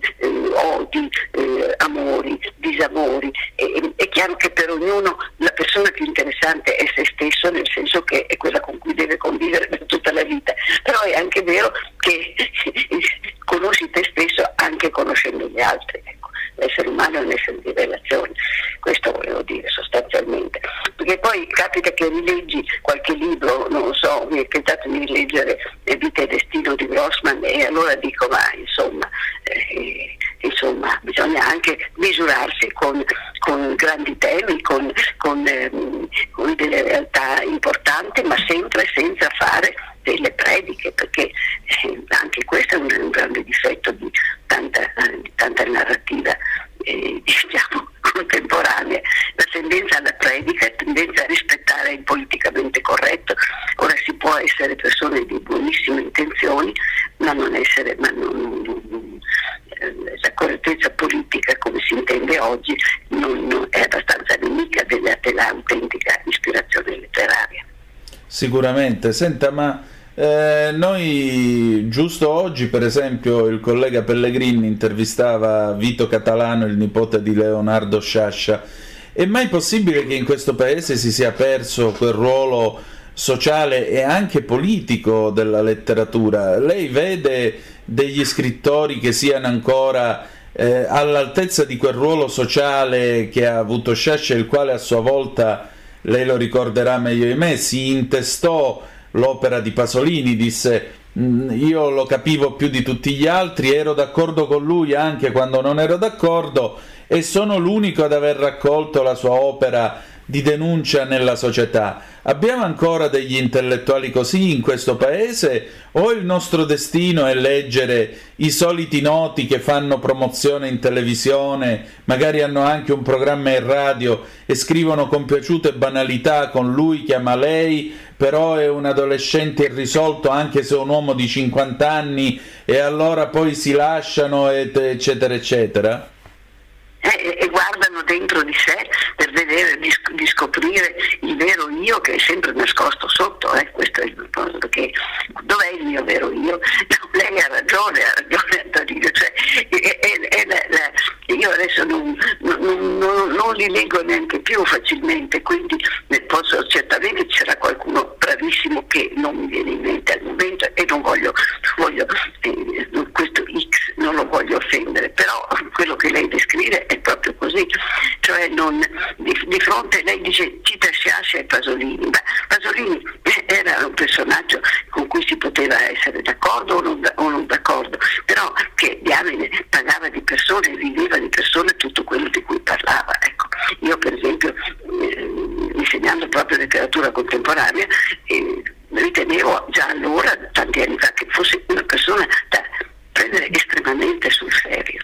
odi, eh, amori, disamori. E, è chiaro che per ognuno la persona più interessante è se stesso, nel senso che è quella con cui deve convivere per tutta la vita, però è anche vero che conosci te stesso anche conoscendo gli altri. L'essere umano è un essere di relazione, questo volevo dire sostanzialmente. Perché poi capita che rileggi qualche libro, non so, mi è capitato di rileggere Vita e Destino di Grossman e allora dico ma insomma, eh, insomma bisogna anche misurarsi con, con grandi temi, con, con, ehm, con delle realtà importanti, ma sempre senza fare delle prediche, perché eh, anche questo è un, un, grande difetto di tanta, di tanta narrativa eh, diciamo, contemporanea, la tendenza alla predica, la tendenza a rispettare il politicamente corretto. Ora si può essere persone di buonissime intenzioni, ma non essere, ma non, non, eh, la correttezza politica come si intende oggi non, è abbastanza nemica della, dell'autentica ispirazione letteraria. Sicuramente, senta, ma eh, noi giusto oggi, per esempio, il collega Pellegrini intervistava Vito Catalano, il nipote di Leonardo Sciascia. È mai possibile che in questo paese si sia perso quel ruolo sociale e anche politico della letteratura? Lei vede degli scrittori che siano ancora eh, all'altezza di quel ruolo sociale che ha avuto Sciascia, il quale a sua volta, lei lo ricorderà meglio di me, si intestò l'opera di Pasolini, disse mm, io lo capivo più di tutti gli altri, ero d'accordo con lui anche quando non ero d'accordo e sono l'unico ad aver raccolto la sua opera di denuncia nella società. Abbiamo ancora degli intellettuali così in questo paese o il nostro destino è leggere i soliti noti che fanno promozione in televisione, magari hanno anche un programma in radio e scrivono compiaciute banalità con lui chiama lei, però è un adolescente irrisolto anche se è un uomo di 50 anni e allora poi si lasciano eccetera eccetera? Eh, guardano dentro di sé per vedere, di, di, scoprire il vero io che è sempre nascosto sotto, eh? questo è il cosa, perché dov'è il mio vero io? No, lei ha ragione, ha ragione Antonino, cioè, è, è, è la, la, io adesso non, non, non, non, li leggo neanche più facilmente, quindi posso, certamente c'era qualcuno bravissimo che non mi viene in mente al momento e non voglio, voglio eh, non lo voglio offendere, però quello che lei descrive è proprio così, cioè non, di, di, fronte lei dice Cita Sciascia e Pasolini, ma Pasolini era un personaggio con cui si poteva essere d'accordo o non, o non d'accordo, però che diamine pagava di persone, viveva di persone tutto quello di cui parlava. Ecco. Io per esempio, eh, insegnando proprio letteratura contemporanea, eh, ritenevo già allora, tanti anni fa, che fosse una persona sul serio.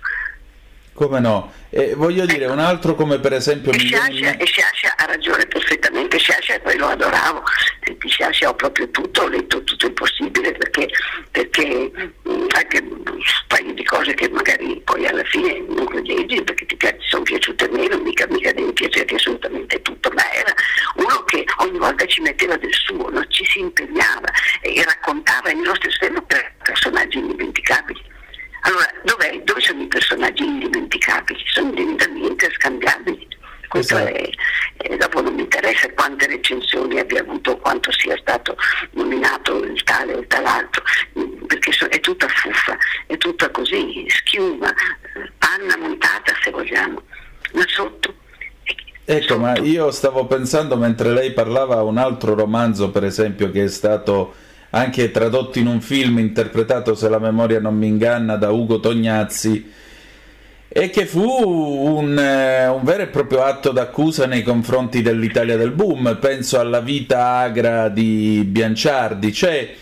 Come no? E voglio dire, un altro come per esempio... E Sciascia, e Sciascia ha ragione perfettamente, Sciascia poi lo adoravo, E di Sciascia ho proprio tutto, ho letto tutto il possibile perché, perché mh, anche un paio di cose che magari poi alla fine non leggi perché ti sono piaciute meno, mica, mica devi piacerti assolutamente tutto, ma era uno che ogni volta ci metteva del suo, no? ci si impegnava e raccontava il nostro esterno per personaggi indimenticabili. Allora, dove sono i personaggi indimenticabili? Sono divinamente scambiabili. Questo Esatto. è, e dopo non mi interessa quante recensioni abbia avuto, quanto sia stato nominato il tale o il tal'altro, perché so- è tutta fuffa, è tutta così, schiuma, eh, panna montata se vogliamo, ma sotto. Ecco, ma io stavo pensando mentre lei parlava a un altro romanzo, per esempio, che è stato anche tradotto in un film interpretato, se la memoria non mi inganna, da Ugo Tognazzi, e che fu un, eh, un vero e proprio atto d'accusa nei confronti dell'Italia del boom. Penso alla vita agra di Bianciardi, cioè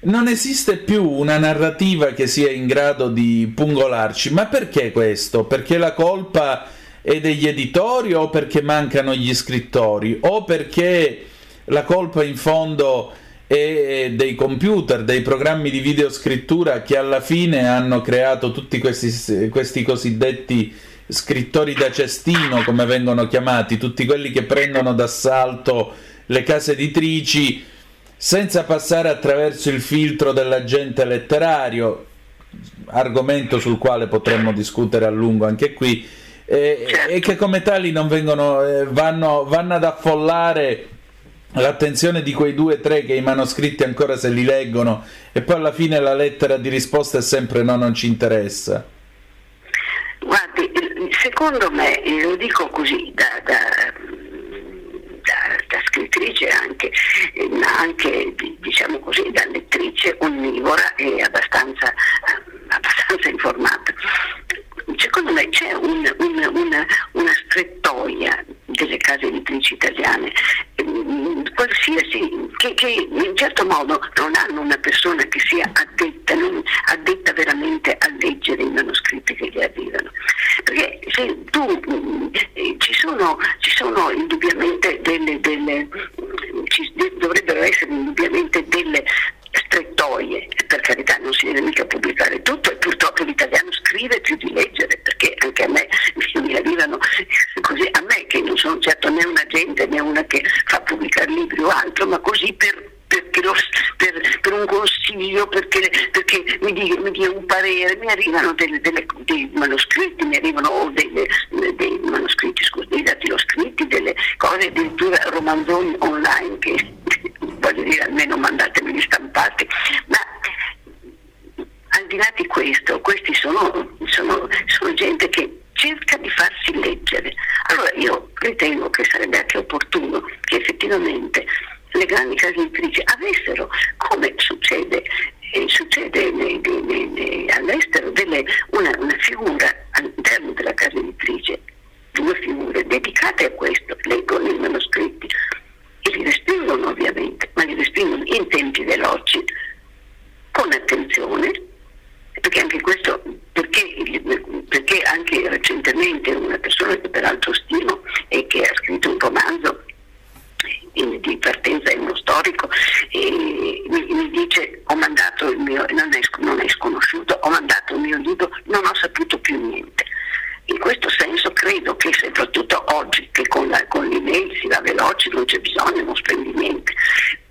non esiste più una narrativa che sia in grado di pungolarci. Ma perché questo? Perché la colpa è degli editori o perché mancano gli scrittori o perché la colpa in fondo è dei computer, dei programmi di videoscrittura che alla fine hanno creato tutti questi, questi cosiddetti scrittori da cestino, come vengono chiamati, tutti quelli che prendono d'assalto le case editrici senza passare attraverso il filtro dell'agente letterario, argomento sul quale potremmo discutere a lungo anche qui, Certo. e che come tali non vengono, eh, vanno, vanno ad affollare l'attenzione di quei due o tre che i manoscritti ancora se li leggono e poi alla fine la lettera di risposta è sempre no, non ci interessa. Guardi, secondo me, lo dico così, da, da- da- da scrittrice anche, eh, ma anche di- diciamo così, da lettrice onnivora e abbastanza, eh, abbastanza informata. Secondo me c'è un- un- una, una strettoia delle case editrici italiane, ehm, qualsiasi, che, che in certo modo non hanno una persona che sia addetta, non addetta veramente a leggere i manoscritti che gli arrivano. Perché se tu mm, ci sono, ci sono indubbiamente delle, delle ci dovrebbero essere indubbiamente delle strettoie, per carità non si deve mica pubblicare tutto e purtroppo l'italiano scrive più di leggere perché anche a me mi arrivano così, a me che non sono certo né un agente né una che fa pubblicare libri o altro, ma così per lo- per, per un consiglio, perché, perché mi, dia, mi dia un parere, mi arrivano delle- delle- dei manoscritti, mi arrivano delle- dei manoscritti, scusi, dei datiloscritti, delle cose addirittura romanzoni online che voglio dire almeno mandatemeli stampati, ma al di là di questo, questi sono, sono, sono gente che cerca di farsi leggere. Allora io ritengo che sarebbe anche opportuno che effettivamente le grandi case editrici avessero, come succede, eh, succede nei- nei- nei- all'estero, delle- una, una figura all'interno della casa editrice, due figure dedicate a questo, leggono i manoscritti e li respingono ovviamente, ma li respingono in tempi veloci, con attenzione, perché anche questo, perché, perché anche recentemente una persona che peraltro stimo e che ha scritto un romanzo di partenza è uno storico mi, mi dice ho mandato il mio, non è, non è sconosciuto, ho mandato il mio libro, non ho saputo più niente. In questo senso credo che soprattutto oggi che con, la, con l'email si va veloci, non c'è bisogno, non spendi niente,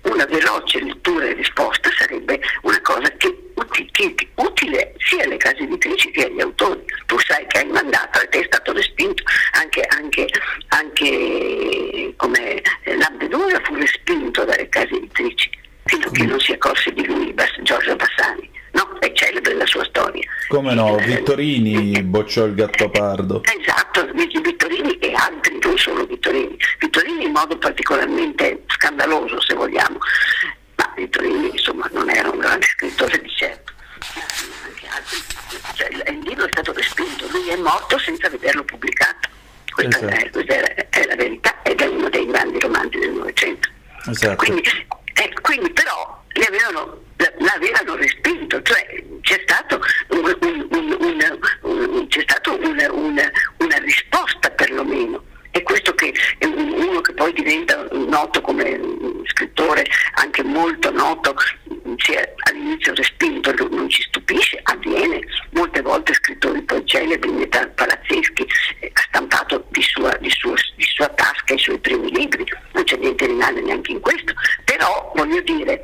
una veloce lettura e risposta sarebbe una cosa che, uti- che- che utile sia alle case editrici che agli autori. Tu sai che hai mandato e ti è stato respinto, anche, anche, anche come eh, Lampedusa fu respinto dalle case editrici, fino a che non si accorse di lui Giorgio Bassani. No, è celebre la sua storia. Come no, Vittorini bocciò il Gattopardo. Esatto, Vittorini e altri, non solo Vittorini. Vittorini in modo particolarmente scandaloso, se vogliamo, ma Vittorini insomma non era un grande scrittore di certo. Anche altri. Cioè, il- libro è stato respinto, lui è morto senza vederlo pubblicato. Questa, Esatto. è, questa è- è la verità ed è uno dei grandi romanzi del Novecento. Esatto. Quindi, eh, quindi però le avevano, l'avevano respinto, cioè c'è stato un, un, un, c'è stata una, una, una risposta perlomeno. E questo che uno che poi diventa noto come scrittore, anche molto noto, si è all'inizio respinto, non ci stupisce, avviene, molte volte scrittori poi celebri, metà palazzeschi, eh, ha stampato di sua, di, sua, di sua tasca i suoi primi libri, non c'è niente di male neanche in questo, però voglio dire,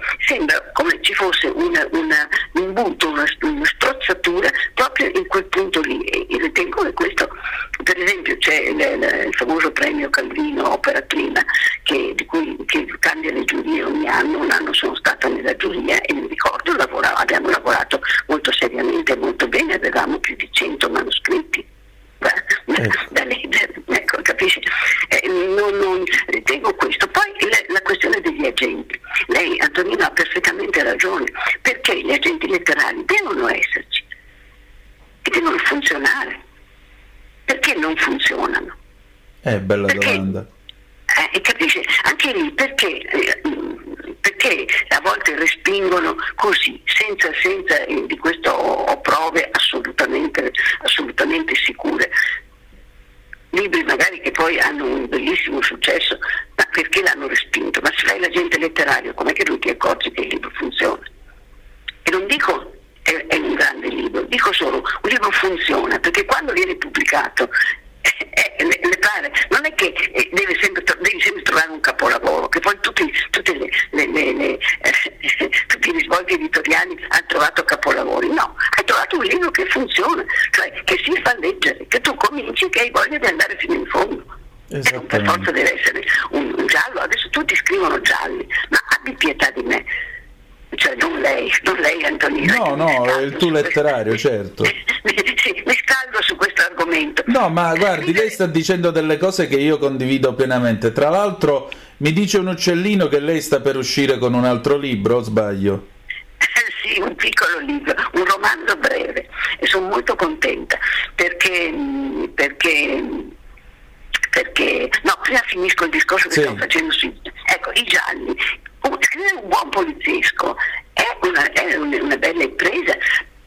Il tuo letterario, certo. sì, mi scaldo su questo argomento. No, ma guardi, lei sta dicendo delle cose che io condivido pienamente. Tra l'altro mi dice un uccellino che lei sta per uscire con un altro libro, o sbaglio? sì, un piccolo libro, un romanzo breve e sono molto contenta perché, perché perché no, prima finisco il discorso che sì. stiamo facendo sui ecco, i gialli scrivere un buon poliziesco è una, è una bella impresa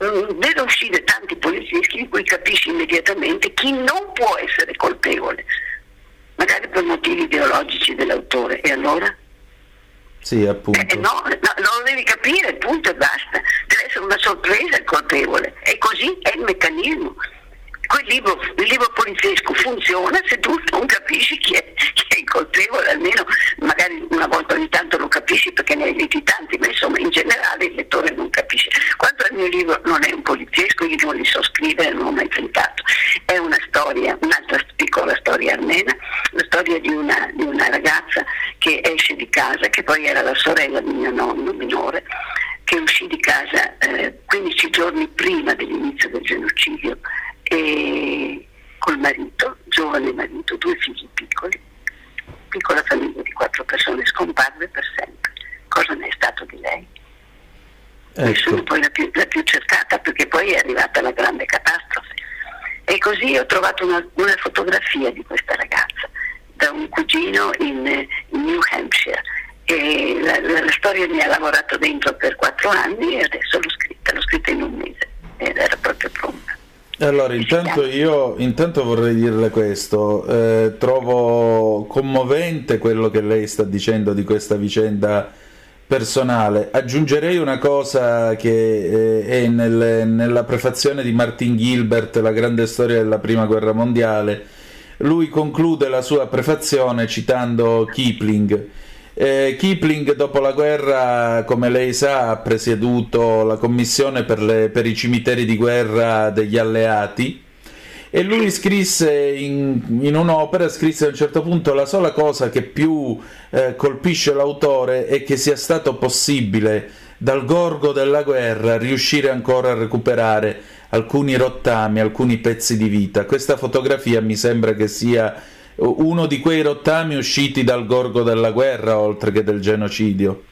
mm, deve uscire tanti polizieschi di cui capisci immediatamente chi non può essere colpevole magari per motivi ideologici dell'autore e allora? Sì, appunto. Eh, no, no, non lo devi capire, punto e basta. Deve essere una sorpresa il colpevole. E così è il meccanismo quel libro, il libro poliziesco funziona se tu non capisci chi è, chi è, il colpevole, almeno magari una volta ogni tanto lo capisci perché ne hai letti tanti, ma insomma in generale il lettore non capisce. Quanto al mio libro non è un poliziesco, io non li so scrivere, non ho mai tentato, è una storia, un'altra piccola storia armena, la storia di una, di una ragazza che esce di casa, che poi era la sorella di mio nonno minore, che uscì di casa eh, 15 giorni prima dell'inizio del genocidio e col marito, giovane marito, due figli piccoli, piccola famiglia di quattro persone, scomparve per sempre. Cosa ne è stato di lei? Ecco. Nessuno poi l'ha più, l'ha più cercata perché poi è arrivata la grande catastrofe. E così ho trovato una, una fotografia di questa ragazza da un cugino in, in New Hampshire e la, la, la, storia mi ha lavorato dentro per quattro anni e adesso l'ho scritta, l'ho scritta in un mese ed era proprio pronta. Allora, intanto io intanto vorrei dirle questo, eh, trovo commovente quello che lei sta dicendo di questa vicenda personale. Aggiungerei una cosa che eh, è nel, nella prefazione di Martin Gilbert, La grande storia della prima guerra mondiale. Lui conclude la sua prefazione citando Kipling eh, Kipling dopo la guerra, come lei sa, ha presieduto la commissione per, le, per i cimiteri di guerra degli alleati e lui scrisse in, in, un'opera, scrisse a un certo punto la sola cosa che più eh, colpisce l'autore è che sia stato possibile dal gorgo della guerra riuscire ancora a recuperare alcuni rottami, alcuni pezzi di vita. Questa fotografia mi sembra che sia uno di quei rottami usciti dal gorgo della guerra oltre che del genocidio.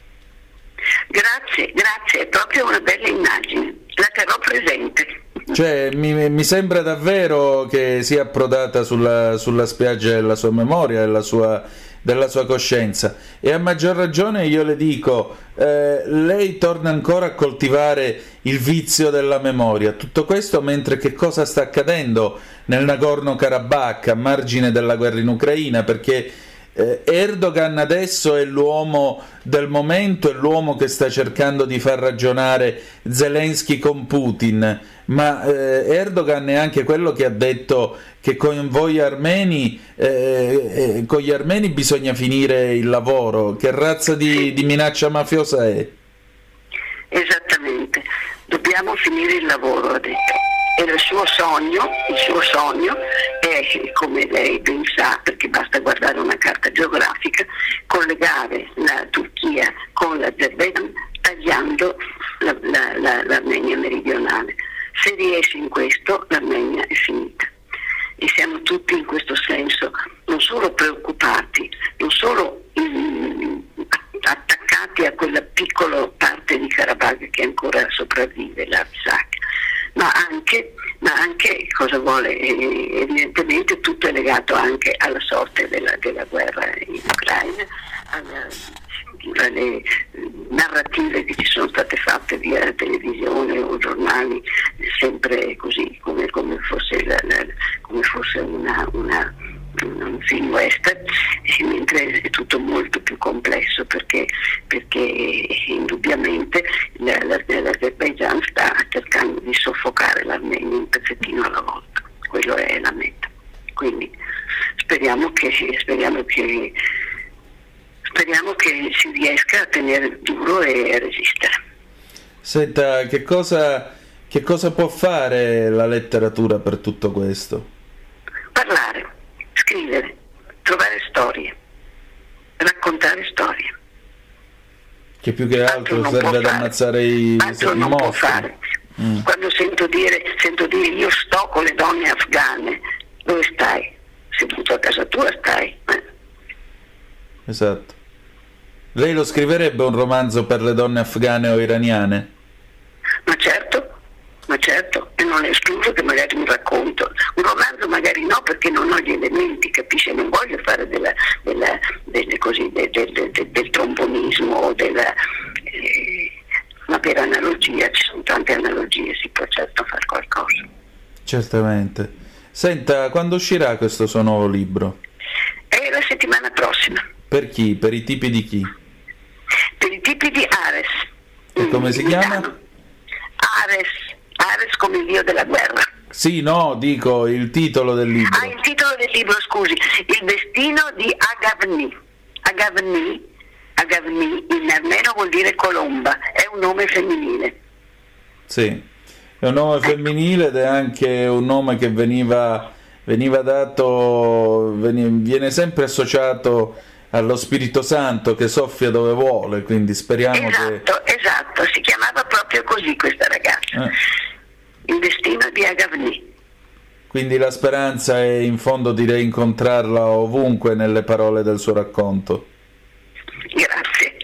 Grazie, grazie, è proprio una bella immagine, la terrò presente. Cioè, mi, mi sembra davvero che sia approdata sulla, sulla spiaggia della sua memoria, della sua della sua coscienza. E a maggior ragione io le dico eh, lei torna ancora a coltivare il vizio della memoria. Tutto questo mentre che cosa sta accadendo nel Nagorno-Karabakh a margine della guerra in Ucraina? Perché eh, Erdogan adesso è l'uomo del momento, è l'uomo che sta cercando di far ragionare Zelensky con Putin, ma eh, Erdogan è anche quello che ha detto che con voi armeni, eh, eh, con gli armeni bisogna finire il lavoro. Che razza di, di minaccia mafiosa è? Esattamente, dobbiamo finire il lavoro, ha detto. E il suo sogno, il suo sogno è, come lei ben sa, perché basta guardare una carta geografica, collegare la Turchia con l'Azerbaijan tagliando la, la, la, l'Armenia meridionale. Se riesce in questo, l'Armenia è finita. E siamo tutti in questo senso non solo preoccupati, non solo mm, attaccati a quella piccola parte di Karabakh che ancora sopravvive, l'Artsakh, ma anche, ma anche cosa vuole, evidentemente tutto è legato anche alla sorte della, della guerra in Ucraina, alla, alle narrative che ci sono state fatte via televisione o giornali, sempre così, come, come fosse, la, la, come fosse una, una un film western, mentre è tutto molto più complesso perché, perché indubbiamente l'Azerbaijan sta cercando di soffocare l'Armenia un pezzettino alla volta, quello è la meta. Quindi speriamo che, speriamo che, speriamo che si riesca a tenere duro e a resistere. Senta, che cosa, che cosa può fare la letteratura per tutto questo? Parlare scrivere, trovare storie, raccontare storie. Che più che altro, serve ad ammazzare i, altro i non mostri. può fare. Mm. Quando sento dire, sento dire io sto con le donne afghane, dove stai? Seduto a casa tua stai. Eh. Esatto. Lei lo scriverebbe un romanzo per le donne afghane o iraniane? Ma certo, ma certo, e non è escluso che magari un racconto, un romanzo magari no perché non ho gli elementi, capisce? Non voglio fare della, della, delle così, del, del, del, del trombonismo o della... Eh, ma per analogia, ci sono tante analogie, si può certo fare qualcosa. Certamente. Senta, quando uscirà questo suo nuovo libro? È la settimana prossima, Per chi? Per i tipi di chi? Per i tipi di Ares. E come Mm, si Milano. chiama? Ares, Ares come il dio della guerra. Sì, no, dico il titolo del libro. Ah, il titolo del libro, scusi, Il destino di Agavni. Agavni, Agavni in armeno vuol dire colomba, è un nome femminile. Sì, è un nome femminile ed è anche un nome che veniva, veniva dato, viene sempre associato allo Spirito Santo che soffia dove vuole, quindi speriamo che... Esatto, esatto, si chiamava proprio così questa ragazza. eh, Il destino di Agavni. quindi la speranza è in fondo di rincontrarla ovunque nelle parole del suo racconto. Grazie.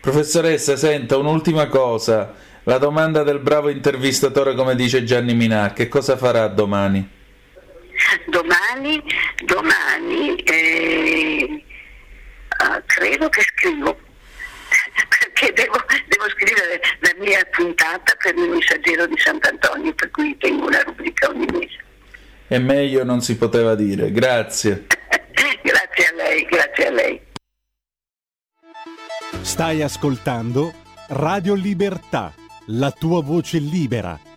Professoressa, senta, un'ultima cosa. La domanda del bravo intervistatore, come dice Gianni Minà, che cosa farà domani? Domani, domani eh, ah, credo che scrivo, perché devo, devo scrivere la mia puntata per il messaggero di Sant'Antonio, per cui tengo una rubrica ogni mese. E meglio non si poteva dire. Grazie. grazie a lei, grazie a lei. Stai ascoltando Radio Libertà, la tua voce libera,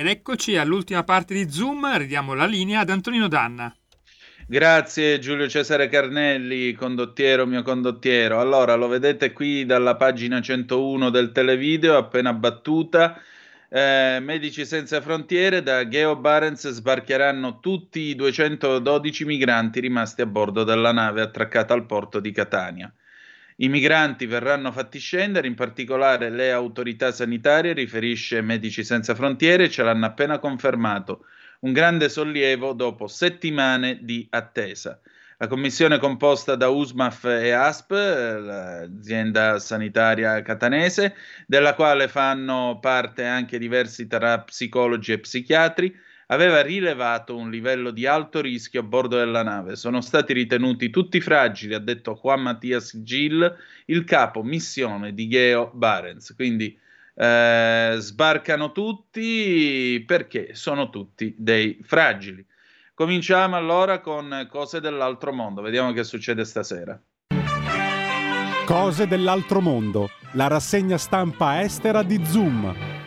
Ed eccoci all'ultima parte di Zoom, ridiamo la linea ad Antonino Danna. Grazie Giulio Cesare Carnelli, condottiero mio condottiero. Allora, lo vedete qui dalla pagina 101 del televideo, appena battuta. Eh, Medici Senza Frontiere, da Geo Barents sbarcheranno tutti i 212 migranti rimasti a bordo della nave attraccata al porto di Catania. I migranti verranno fatti scendere, in particolare le autorità sanitarie, riferisce Medici Senza Frontiere, ce l'hanno appena confermato. Un grande sollievo dopo settimane di attesa. La commissione composta da USMAF e ASP, l'azienda sanitaria catanese, della quale fanno parte anche diversi tra psicologi e psichiatri, aveva rilevato un livello di alto rischio a bordo della nave. Sono stati ritenuti tutti fragili, ha detto Juan Mattias Gil, il capo missione di Geo Barents. Quindi eh, sbarcano tutti perché sono tutti dei fragili. Cominciamo allora con cose dell'altro mondo. Vediamo che succede stasera. Cose dell'altro mondo, la rassegna stampa estera di Zoom.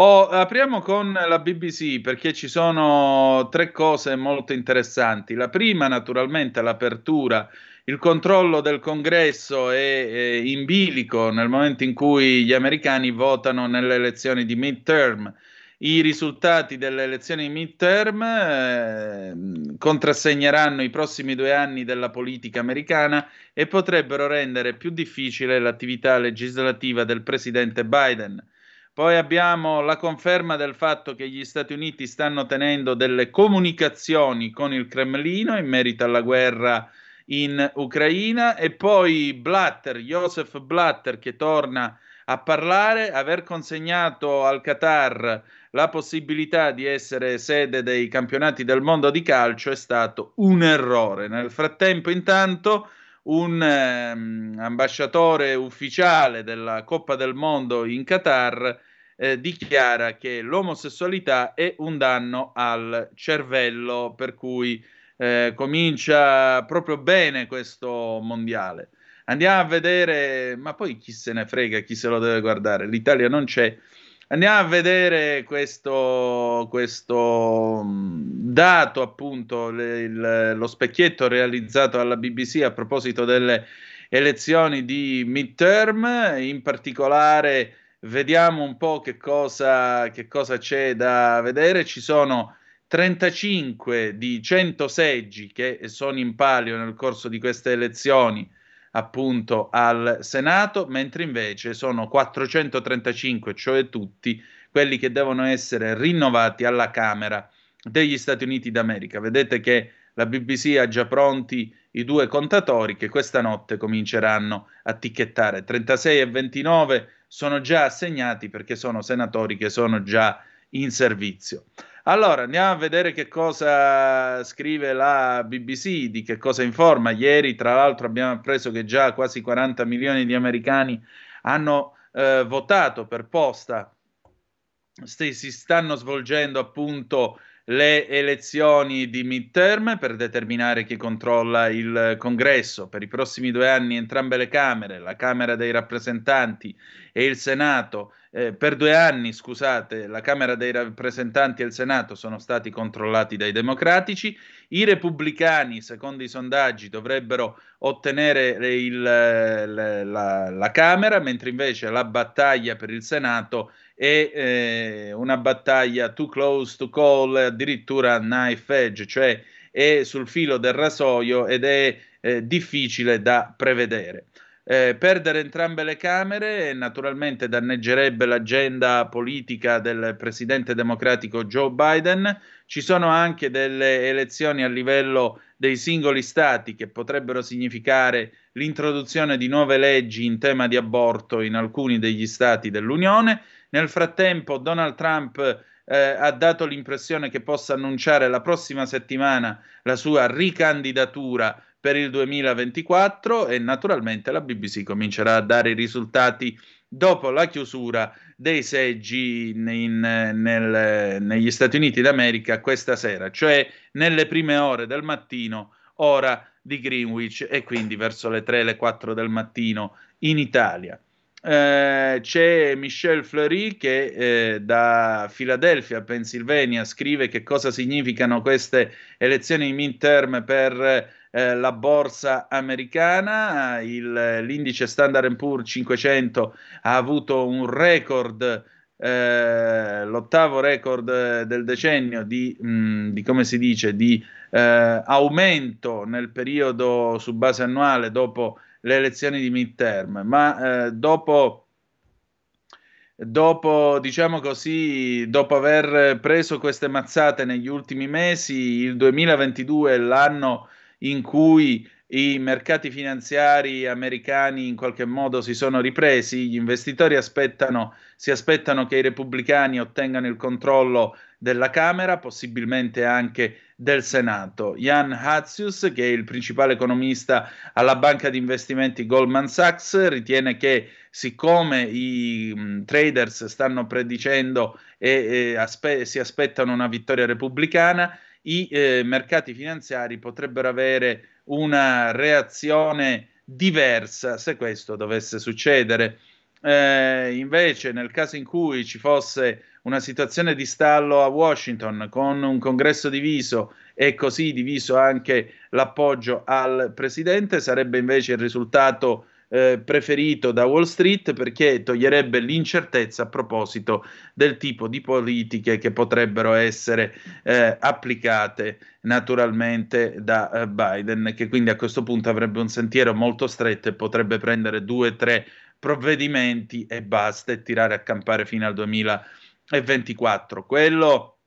Oh, apriamo con la BBC perché ci sono tre cose molto interessanti. La prima, naturalmente, l'apertura, il controllo del congresso è, è in bilico nel momento in cui gli americani votano nelle elezioni di midterm i risultati delle elezioni midterm eh, contrassegneranno i prossimi due anni della politica americana e potrebbero rendere più difficile l'attività legislativa del presidente Biden. Poi abbiamo la conferma del fatto che gli Stati Uniti stanno tenendo delle comunicazioni con il Cremlino in merito alla guerra in Ucraina e poi Blatter, Joseph Blatter che torna a parlare, aver consegnato al Qatar la possibilità di essere sede dei campionati del mondo di calcio è stato un errore. Nel frattempo, intanto, un ehm, ambasciatore ufficiale della Coppa del Mondo in Qatar eh, dichiara che l'omosessualità è un danno al cervello, per cui eh, comincia proprio bene questo mondiale. Andiamo a vedere, ma poi chi se ne frega, chi se lo deve guardare? L'Italia non c'è. Andiamo a vedere questo, questo dato, appunto, le, il, lo specchietto realizzato alla BBC a proposito delle elezioni di midterm, in particolare vediamo un po' che cosa, che cosa c'è da vedere. Ci sono 35 di 100 seggi che sono in palio nel corso di queste elezioni appunto al Senato, mentre invece sono 435, cioè tutti quelli che devono essere rinnovati alla Camera degli Stati Uniti d'America. Vedete che la BBC ha già pronti i due contatori che questa notte cominceranno a ticchettare. 36 e 29 sono già assegnati perché sono senatori che sono già in servizio. Allora, andiamo a vedere che cosa scrive la BBC, di che cosa informa. Ieri, tra l'altro, abbiamo appreso che già quasi 40 milioni di americani hanno eh, votato per posta. Si stanno svolgendo appunto le elezioni di midterm per determinare chi controlla il congresso. Per i prossimi due anni entrambe le Camere, la Camera dei rappresentanti e il Senato, eh, per due anni, scusate, la Camera dei rappresentanti e il Senato sono stati controllati dai democratici. I repubblicani, secondo i sondaggi, dovrebbero ottenere il, la, la, Camera, mentre invece la battaglia per il Senato è eh, una battaglia too close to call, addirittura knife edge, cioè è sul filo del rasoio ed è eh, difficile da prevedere. Eh, perdere entrambe le Camere naturalmente danneggerebbe l'agenda politica del presidente democratico Joe Biden. Ci sono anche delle elezioni a livello dei singoli stati che potrebbero significare l'introduzione di nuove leggi in tema di aborto in alcuni degli stati dell'Unione. Nel frattempo Donald Trump eh, ha dato l'impressione che possa annunciare la prossima settimana la sua ricandidatura per il 2024 e naturalmente la BBC comincerà a dare i risultati dopo la chiusura dei seggi in, in, nel, negli Stati Uniti d'America questa sera, cioè nelle prime ore del mattino, ora di Greenwich e quindi verso le 3 le 4 del mattino in Italia. Eh, c'è Michel Fleury che eh, da Filadelfia, Pennsylvania, scrive che cosa significano queste elezioni midterm per eh, la borsa americana. Il, l'indice Standard Poor's 500 ha avuto un record. Eh, l'ottavo record del decennio di, mh, di come si dice, di eh, aumento nel periodo su base annuale dopo le elezioni di midterm, ma eh, dopo dopo, diciamo così, dopo aver preso queste mazzate negli ultimi mesi, il 2022 è l'anno in cui i mercati finanziari americani in qualche modo si sono ripresi, gli investitori aspettano, si aspettano che i repubblicani ottengano il controllo della Camera, possibilmente anche del Senato. Jan Hatzius, che è il principale economista alla banca di investimenti Goldman Sachs, ritiene che siccome i mh, traders stanno predicendo e, e aspe- si aspettano una vittoria repubblicana, i eh, mercati finanziari potrebbero avere una reazione diversa se questo dovesse succedere. Eh, invece, nel caso in cui ci fosse una situazione di stallo a Washington con un congresso diviso e così diviso anche l'appoggio al presidente, sarebbe invece il risultato eh, preferito da Wall Street perché toglierebbe l'incertezza a proposito del tipo di politiche che potrebbero essere eh, applicate naturalmente da eh, Biden, che quindi a questo punto avrebbe un sentiero molto stretto e potrebbe prendere due o tre provvedimenti e basta e tirare a campare fino al 2024. Quello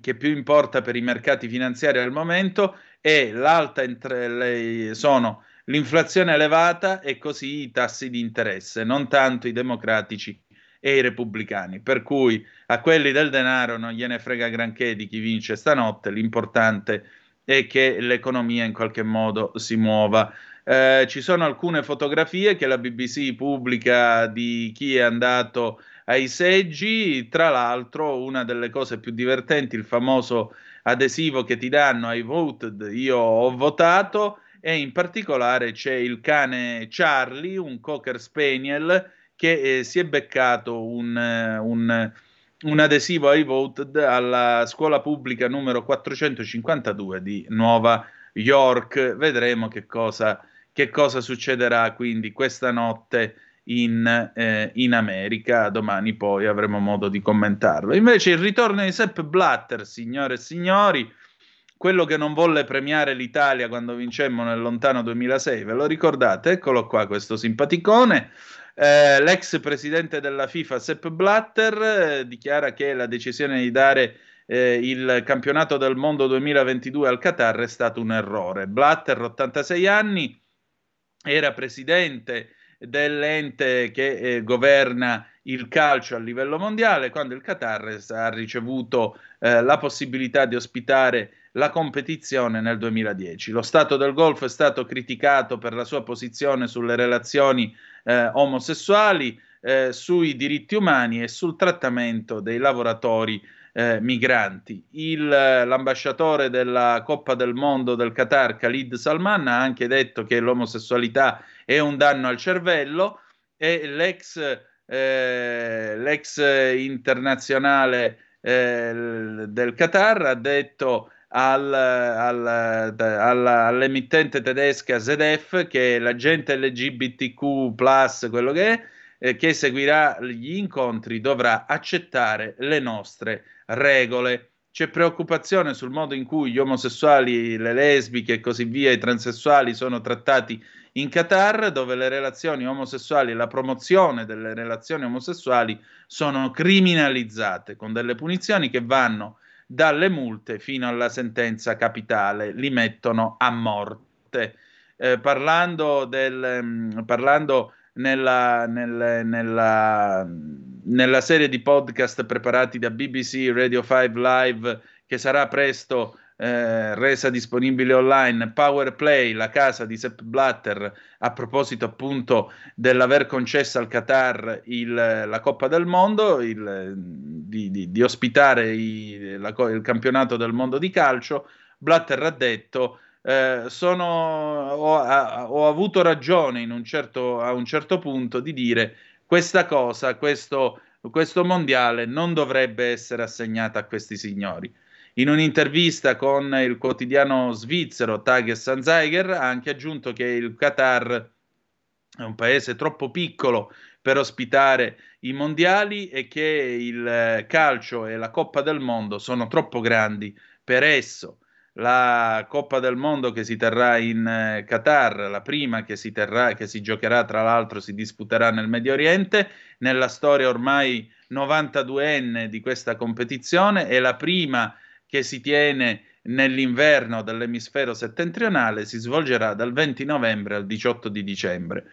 che più importa per i mercati finanziari al momento è l'alta entre- le, sono l'inflazione elevata e così i tassi di interesse, non tanto i democratici e i repubblicani. Per cui a quelli del denaro non gliene frega granché di chi vince stanotte, l'importante è che l'economia in qualche modo si muova. Eh, ci sono alcune fotografie che la BBC pubblica di chi è andato ai seggi, tra l'altro una delle cose più divertenti, il famoso adesivo che ti danno I voted, io ho votato, e in particolare c'è il cane Charlie, un cocker spaniel, che eh, si è beccato un, un, un adesivo ai voted alla scuola pubblica numero 452 di Nuova York. Vedremo che cosa, che cosa succederà quindi questa notte in, eh, in, America. Domani poi avremo modo di commentarlo. Invece il ritorno di Sepp Blatter, signore e signori, quello che non volle premiare l'Italia quando vincemmo nel lontano 2006, ve lo ricordate? Eccolo qua, questo simpaticone. Eh, l'ex presidente della FIFA, Sepp Blatter, eh, dichiara che la decisione di dare eh, il campionato del mondo 2022 al Qatar è stato un errore. Blatter, 86 anni, era presidente dell'ente che eh, governa il calcio a livello mondiale, quando il Qatar ha ricevuto eh, la possibilità di ospitare la competizione nel 2010. Lo Stato del Golfo è stato criticato per la sua posizione sulle relazioni eh, omosessuali, eh, sui diritti umani e sul trattamento dei lavoratori eh, migranti. Il, l'ambasciatore della Coppa del Mondo del Qatar, Khalid Salman, ha anche detto che l'omosessualità è un danno al cervello e l'ex, eh, l'ex internazionale eh, del Qatar ha detto al, al, al, all'emittente tedesca ZDF che l'agente LGBTQ, quello che è, eh, che seguirà gli incontri, dovrà accettare le nostre regole. C'è preoccupazione sul modo in cui gli omosessuali, le lesbiche e così via, i transessuali sono trattati in Qatar, dove le relazioni omosessuali e la promozione delle relazioni omosessuali sono criminalizzate con delle punizioni che vanno dalle multe fino alla sentenza capitale, li mettono a morte. Eh, parlando, del, mm, parlando nella, nel, nella, nella, serie di podcast preparati da BBC Radio 5 Live, che sarà presto eh, resa disponibile online, Power Play, la casa di Sepp Blatter, a proposito appunto dell'aver concesso al Qatar il, la Coppa del Mondo, il, di, di, di, ospitare i, la, il campionato del mondo di calcio, Blatter ha detto eh, sono, ho, ho, avuto ragione un certo, a un certo punto di dire questa cosa, questo, questo mondiale non dovrebbe essere assegnata a questi signori. In un'intervista con il quotidiano svizzero Tages Anzeiger ha anche aggiunto che il Qatar è un paese troppo piccolo per ospitare i mondiali e che il calcio e la Coppa del Mondo sono troppo grandi per esso. La Coppa del Mondo che si terrà in eh, Qatar, la prima che si, terrà, che si giocherà tra l'altro, si disputerà nel Medio Oriente, nella storia ormai 92enne di questa competizione, è la prima che si tiene nell'inverno dell'emisfero settentrionale, si svolgerà dal 20 novembre al 18 di dicembre.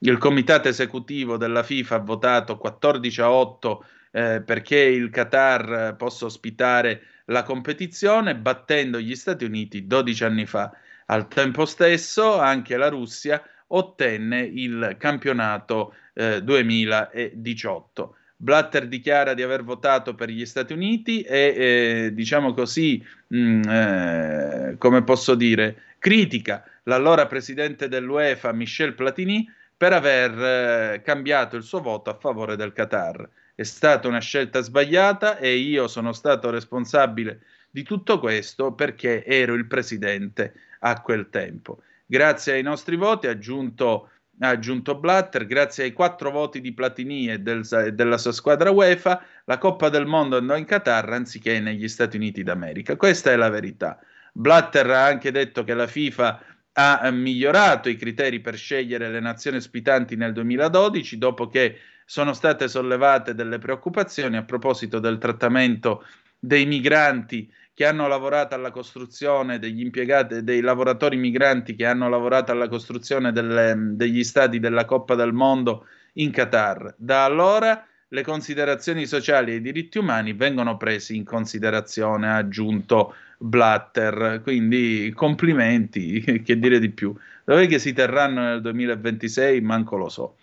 Il comitato esecutivo della FIFA ha votato 14 a 8 eh, perché il Qatar possa ospitare la competizione, battendo gli Stati Uniti 12 anni fa. Al tempo stesso anche la Russia ottenne il campionato eh, 2018. Blatter dichiara di aver votato per gli Stati Uniti e, eh, diciamo così, mh, mm, eh, come posso dire, critica l'allora presidente dell'UEFA Michel Platini per aver eh, cambiato il suo voto a favore del Qatar. È stata una scelta sbagliata e io sono stato responsabile di tutto questo perché ero il presidente a quel tempo. Grazie ai nostri voti, ha aggiunto, aggiunto Blatter, grazie ai quattro voti di Platini e del, della sua squadra UEFA, la Coppa del Mondo andò in Qatar anziché negli Stati Uniti d'America. Questa è la verità. Blatter ha anche detto che la FIFA ha migliorato i criteri per scegliere le nazioni ospitanti nel 2012, dopo che sono state sollevate delle preoccupazioni a proposito del trattamento dei migranti che hanno lavorato alla costruzione degli impiegati, dei lavoratori migranti che hanno lavorato alla costruzione delle, degli stadi della Coppa del Mondo in Qatar. Da allora le considerazioni sociali e i diritti umani vengono presi in considerazione, ha aggiunto Blatter. Quindi complimenti, che dire di più. Dov'è che si terranno nel 2026? Manco lo so.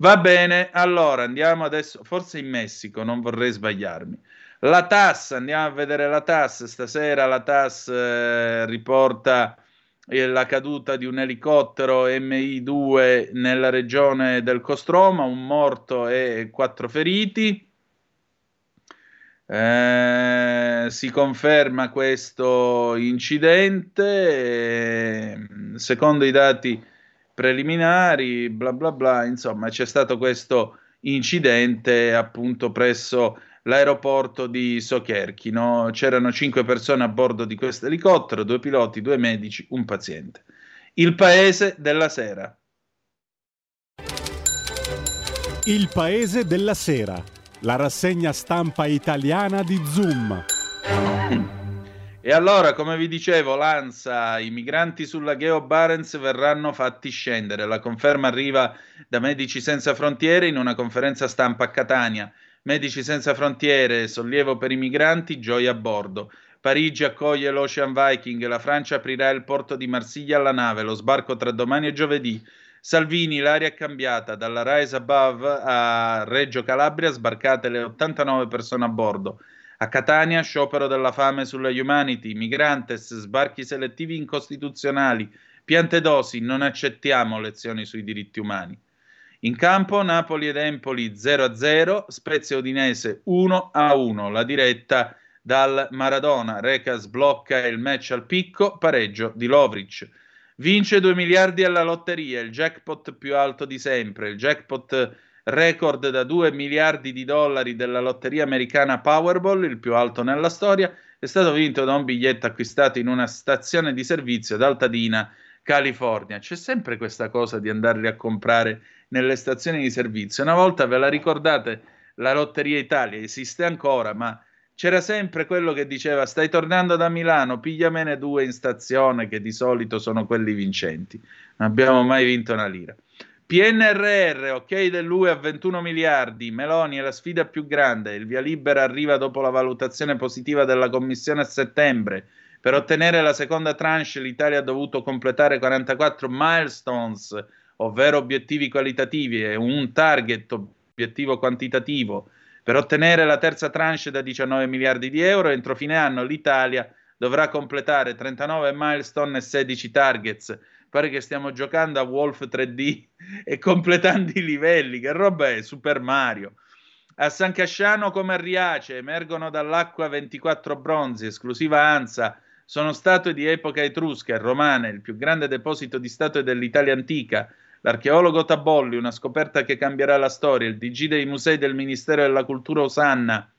Va bene, allora andiamo adesso, forse in Messico, non vorrei sbagliarmi. La TAS, andiamo a vedere la TAS. Stasera la TAS eh, riporta eh, la caduta di un elicottero MI2 nella regione del Costroma, un morto e quattro feriti. Eh, si conferma questo incidente, eh, secondo i dati preliminari, bla bla bla, insomma c'è stato questo incidente appunto presso l'aeroporto di Socherchi. No? C'erano cinque persone a bordo di questo elicottero, due piloti, due medici, un paziente. Il paese della sera. Il paese della sera la rassegna stampa italiana di Zoom. E allora, come vi dicevo, l'ANSA, i migranti sulla Geo Barents verranno fatti scendere. La conferma arriva da Medici Senza Frontiere in una conferenza stampa a Catania. Medici Senza Frontiere, sollievo per i migranti, gioia a bordo. Parigi accoglie l'Ocean Viking, la Francia aprirà il porto di Marsiglia alla nave, lo sbarco tra domani e giovedì. Salvini, l'aria è cambiata, dalla Rise Above a Reggio Calabria sbarcate le 89 persone a bordo. A Catania, sciopero della fame sulla Humanity, migrantes, sbarchi selettivi incostituzionali, piante dosi, non accettiamo lezioni sui diritti umani. In campo Napoli ed Empoli 0-0, Spezia Udinese 1-1, la diretta dal Maradona, Reca sblocca il match al picco, pareggio di Lovric. Vince 2 miliardi alla lotteria, il jackpot più alto di sempre, il jackpot record da 2 miliardi di dollari della lotteria americana Powerball, il più alto nella storia, è stato vinto da un biglietto acquistato in una stazione di servizio ad Altadena, California. C'è sempre questa cosa di andarli a comprare nelle stazioni di servizio. Una volta ve la ricordate, la Lotteria Italia esiste ancora, ma c'era sempre quello che diceva stai tornando da Milano, pigliamene due in stazione che di solito sono quelli vincenti. Non abbiamo mai vinto una lira. PNRR, ok dell'UE a 21 miliardi, Meloni è la sfida più grande, il via libera arriva dopo la valutazione positiva della Commissione a settembre. Per ottenere la seconda tranche l'Italia ha dovuto completare 44 milestones, ovvero obiettivi qualitativi e un target obiettivo quantitativo per ottenere la terza tranche da 19 miliardi di euro, entro fine anno l'Italia dovrà completare 39 milestone e 16 targets. Pare che stiamo giocando a Wolf 3D e completando i livelli. Che roba è? Super Mario. A San Casciano come a Riace emergono dall'acqua 24 bronzi, esclusiva ANSA. Sono statue di epoca etrusca e romana, il più grande deposito di statue dell'Italia antica L'archeologo Tabolli, una scoperta che cambierà la storia, il DG dei musei del Ministero della Cultura Osanna,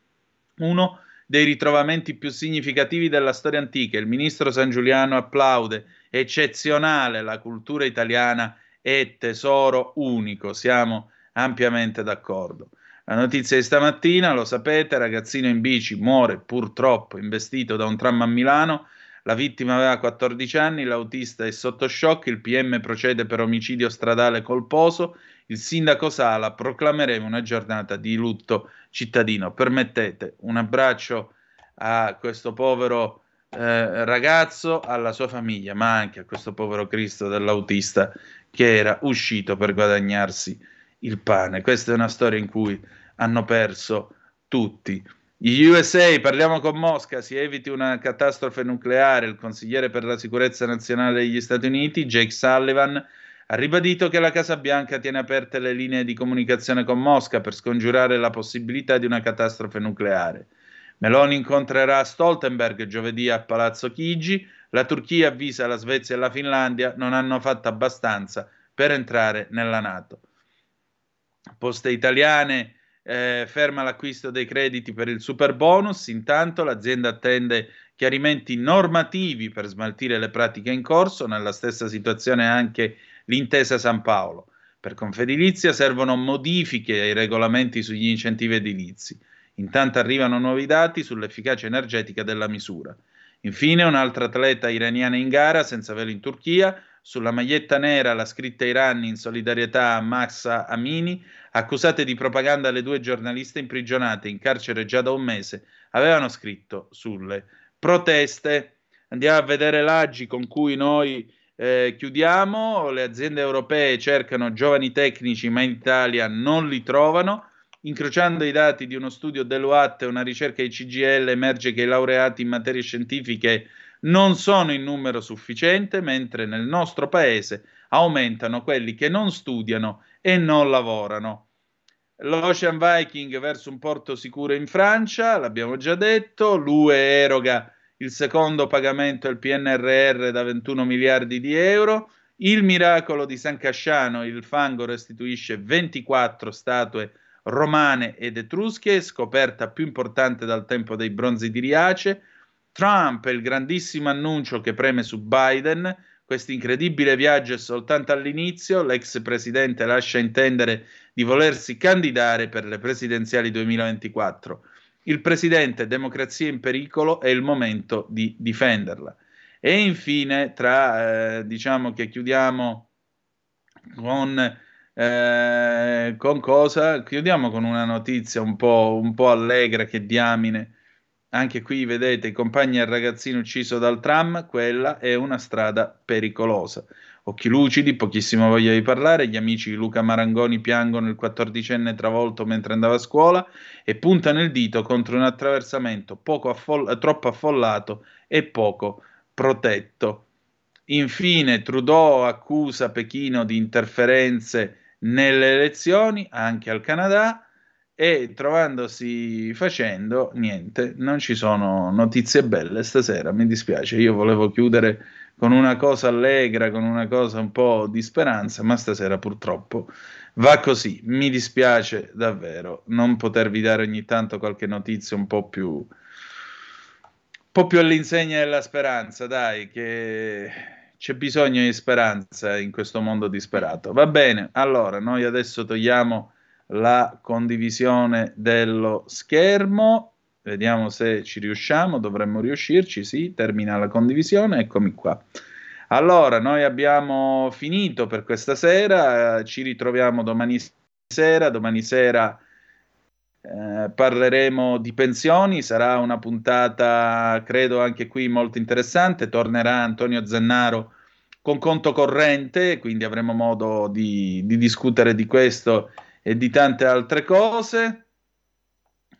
uno dei ritrovamenti più significativi della storia antica. Il ministro San Giuliano applaude, eccezionale, la cultura italiana è tesoro unico, siamo ampiamente d'accordo. La notizia di stamattina, lo sapete, ragazzino in bici muore purtroppo investito da un tram a Milano, la vittima aveva 14 anni, l'autista è sotto shock, il PM procede per omicidio stradale colposo, il sindaco Sala proclameremo una giornata di lutto cittadino. Permettete un abbraccio a questo povero eh, ragazzo, alla sua famiglia, ma anche a questo povero Cristo dell'autista che era uscito per guadagnarsi il pane. Questa è una storia in cui hanno perso tutti. Gli USA, parliamo con Mosca, si eviti una catastrofe nucleare. Il consigliere per la sicurezza nazionale degli Stati Uniti, Jake Sullivan, ha ribadito che la Casa Bianca tiene aperte le linee di comunicazione con Mosca per scongiurare la possibilità di una catastrofe nucleare. Meloni incontrerà Stoltenberg giovedì a Palazzo Chigi. La Turchia avvisa la Svezia e la Finlandia non hanno fatto abbastanza per entrare nella Nato. Poste italiane eh, ferma l'acquisto dei crediti per il super bonus. Intanto l'azienda attende chiarimenti normativi per smaltire le pratiche in corso. Nella stessa situazione anche l'intesa San Paolo. Per Confedilizia servono modifiche ai regolamenti sugli incentivi edilizi. Intanto arrivano nuovi dati sull'efficacia energetica della misura. Infine, un'altra atleta iraniana in gara, senza velo in Turchia, sulla maglietta nera la scritta Iran in solidarietà a Massa Amini, accusate di propaganda le due giornaliste imprigionate in carcere già da un mese, avevano scritto sulle proteste. Andiamo a vedere l'aggi con cui noi eh, chiudiamo. Le aziende europee cercano giovani tecnici, ma in Italia non li trovano. Incrociando i dati di uno studio dell'UAT e una ricerca di CGL, emerge che i laureati in materie scientifiche non sono in numero sufficiente, mentre nel nostro paese aumentano quelli che non studiano e non lavorano. L'Ocean Viking verso un porto sicuro in Francia, l'abbiamo già detto, l'UE eroga il secondo pagamento del PNRR da 21 miliardi di euro, il miracolo di San Casciano, il fango restituisce 24 statue romane ed etrusche, scoperta più importante dal tempo dei bronzi di Riace. Trump è il grandissimo annuncio che preme su Biden. Questo incredibile viaggio è soltanto all'inizio. L'ex presidente lascia intendere di volersi candidare per le presidenziali 2024. Il presidente, democrazia in pericolo, è il momento di difenderla. E infine, tra eh, diciamo che chiudiamo con eh, con cosa? Chiudiamo con una notizia un po', un po' allegra che diamine. Anche qui vedete i compagni il ragazzino ucciso dal tram, quella è una strada pericolosa. Occhi lucidi, pochissimo voglia di parlare, gli amici di Luca Marangoni piangono il quattordicenne travolto mentre andava a scuola e puntano il dito contro un attraversamento affoll- troppo affollato e poco protetto. Infine, Trudeau accusa Pechino di interferenze nelle elezioni anche al Canada e trovandosi facendo niente, non ci sono notizie belle stasera, mi dispiace, io volevo chiudere con una cosa allegra, con una cosa un po' di speranza, ma stasera purtroppo va così, mi dispiace davvero non potervi dare ogni tanto qualche notizia un po' più un po' più all'insegna della speranza, dai, che c'è bisogno di speranza in questo mondo disperato. Va bene, allora noi adesso togliamo la condivisione dello schermo, vediamo se ci riusciamo, dovremmo riuscirci, sì, termina la condivisione, eccomi qua. Allora, noi abbiamo finito per questa sera, ci ritroviamo domani sera, domani sera eh, parleremo di pensioni, sarà una puntata credo anche qui molto interessante, tornerà Antonio Zennaro con conto corrente, quindi avremo modo di, di discutere di questo e di tante altre cose.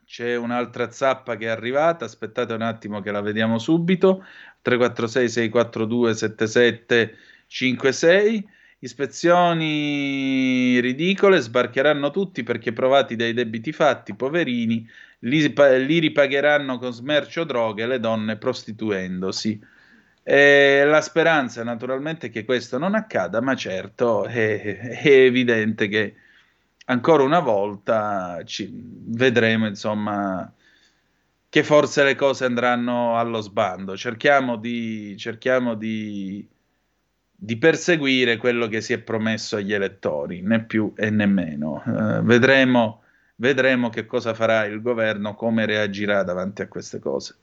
C'è un'altra zappa che è arrivata, aspettate un attimo che la vediamo subito. 346 642 7756 Ispezioni ridicole, sbarcheranno tutti perché provati dai debiti fatti, poverini, li, li ripagheranno con smercio droghe le donne prostituendosi. E la speranza naturalmente che questo non accada, ma certo è, è evidente che ancora una volta vedremo insomma che forse le cose andranno allo sbando. Cerchiamo di, cerchiamo di, di perseguire quello che si è promesso agli elettori, né più e né meno. Uh, vedremo, vedremo che cosa farà il governo, come reagirà davanti a queste cose.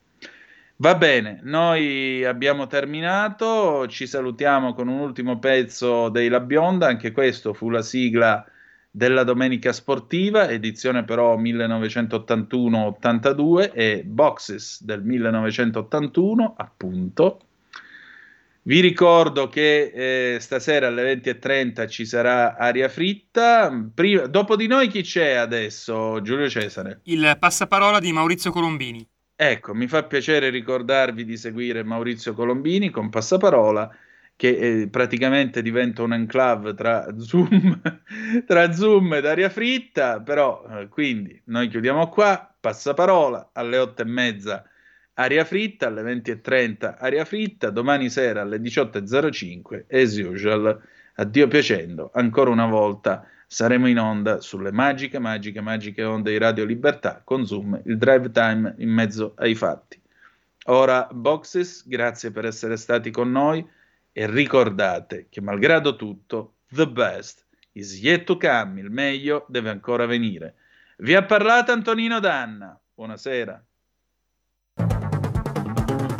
Va bene, noi abbiamo terminato, ci salutiamo con un ultimo pezzo dei La Bionda, anche questo fu la sigla della Domenica Sportiva, edizione però 1981-82 e Boxes del 1981, appunto. Vi ricordo che eh, stasera alle 20.30 ci sarà Aria Fritta. Prima, dopo di noi chi c'è adesso, Giulio Cesare? Il passaparola di Maurizio Colombini. Ecco, mi fa piacere ricordarvi di seguire Maurizio Colombini con Passaparola, che eh, praticamente diventa un enclave tra Zoom, tra Zoom ed Aria Fritta, però eh, quindi noi chiudiamo qua, Passaparola alle otto e mezza Aria Fritta, alle 20.30 Aria Fritta, domani sera alle 18.05, as usual, addio piacendo, ancora una volta saremo in onda sulle magiche, magiche, magiche onde di Radio Libertà con Zoom, il drive time in mezzo ai fatti. Ora, Boxes, grazie per essere stati con noi e ricordate che malgrado tutto, the best is yet to come, il meglio deve ancora venire. Vi ha parlato Antonino Danna. Buonasera.